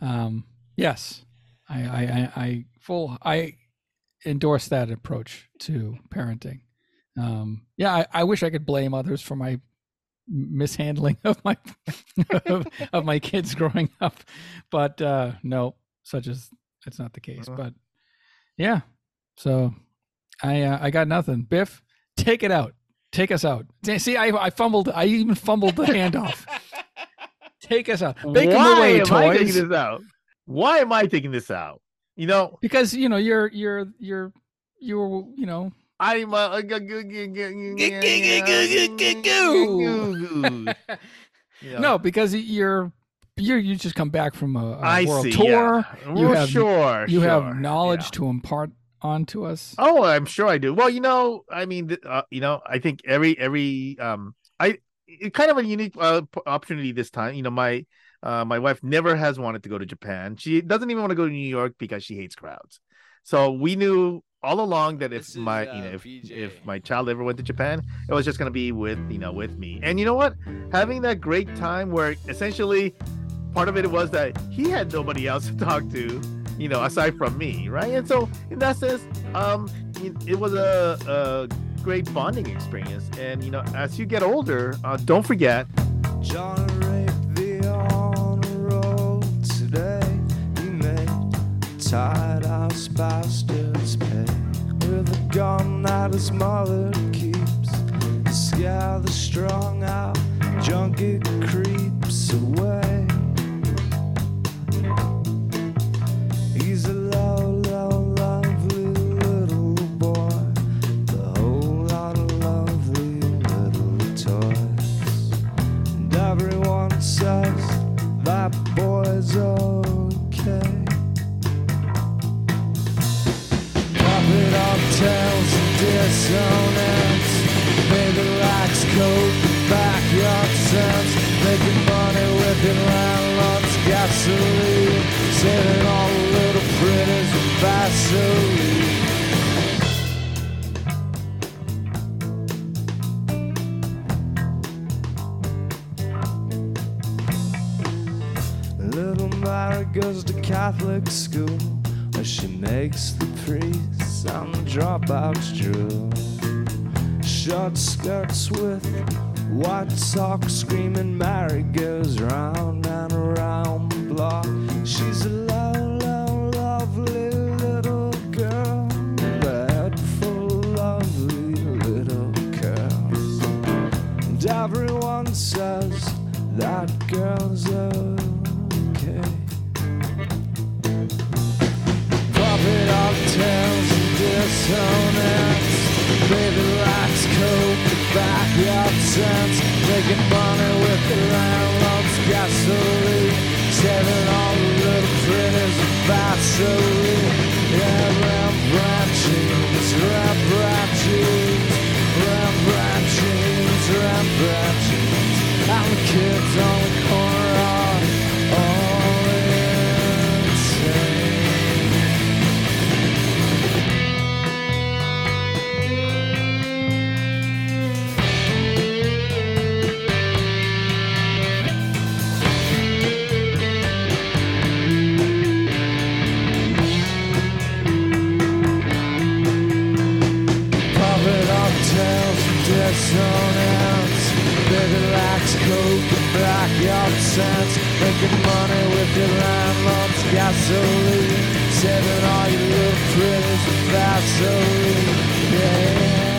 Um, yes, I I I, I full I endorse that approach to parenting. Um, yeah, I, I, wish I could blame others for my mishandling of my of, of, my kids growing up, but uh, no, such as it's not the case. Uh-huh. But yeah, so I uh, I got nothing. Biff, take it out. Take us out. See, I I fumbled. I even fumbled the handoff. take us out. Why away, am toys. I taking this out? Why am I taking this out? You know, because you know you're you're you're you're you know I'm a no because you're you you just come back from a, a I world see, tour. Yeah. You have sure you sure, have knowledge yeah. to impart onto us. Oh, I'm sure I do. Well, you know, I mean, uh, you know, I think every every um, I it kind of a unique uh, opportunity this time. You know, my uh, my wife never has wanted to go to Japan. She doesn't even want to go to New York because she hates crowds. So we knew all along that if my uh, you know if, if my child ever went to Japan, it was just gonna be with you know with me. And you know what? Having that great time where essentially part of it was that he had nobody else to talk to, you know, aside from me, right? And so in that sense, um, it, it was a, a great bonding experience. And you know, as you get older, uh, don't forget. John tied house bastards pay with a gun that his mother keeps scare the strong out it creeps away. Dissonance. Baby likes coke, backyard sense. Making money with it, landlord's gasoline. Saving all the little critters with Vaseline. Little Mary goes to Catholic school where she makes the priests and dropouts drool. Short skirts with white socks screaming Mary goes round and around the block. She's a low, low, lovely little girl. a full of lovely little curls. And everyone says that girl's okay. Dissonance. Baby likes coke, the backyard sense. Making money with the landlord's gasoline. Saving all the little critters with Vaseline. Yeah, Rembrandt jeans, Rembrandt jeans, Rembrandt jeans, Rembrandt jeans. And the kids on sense. Making money with your landlord's gasoline. Saving all your little critters with Vaseline. Yeah,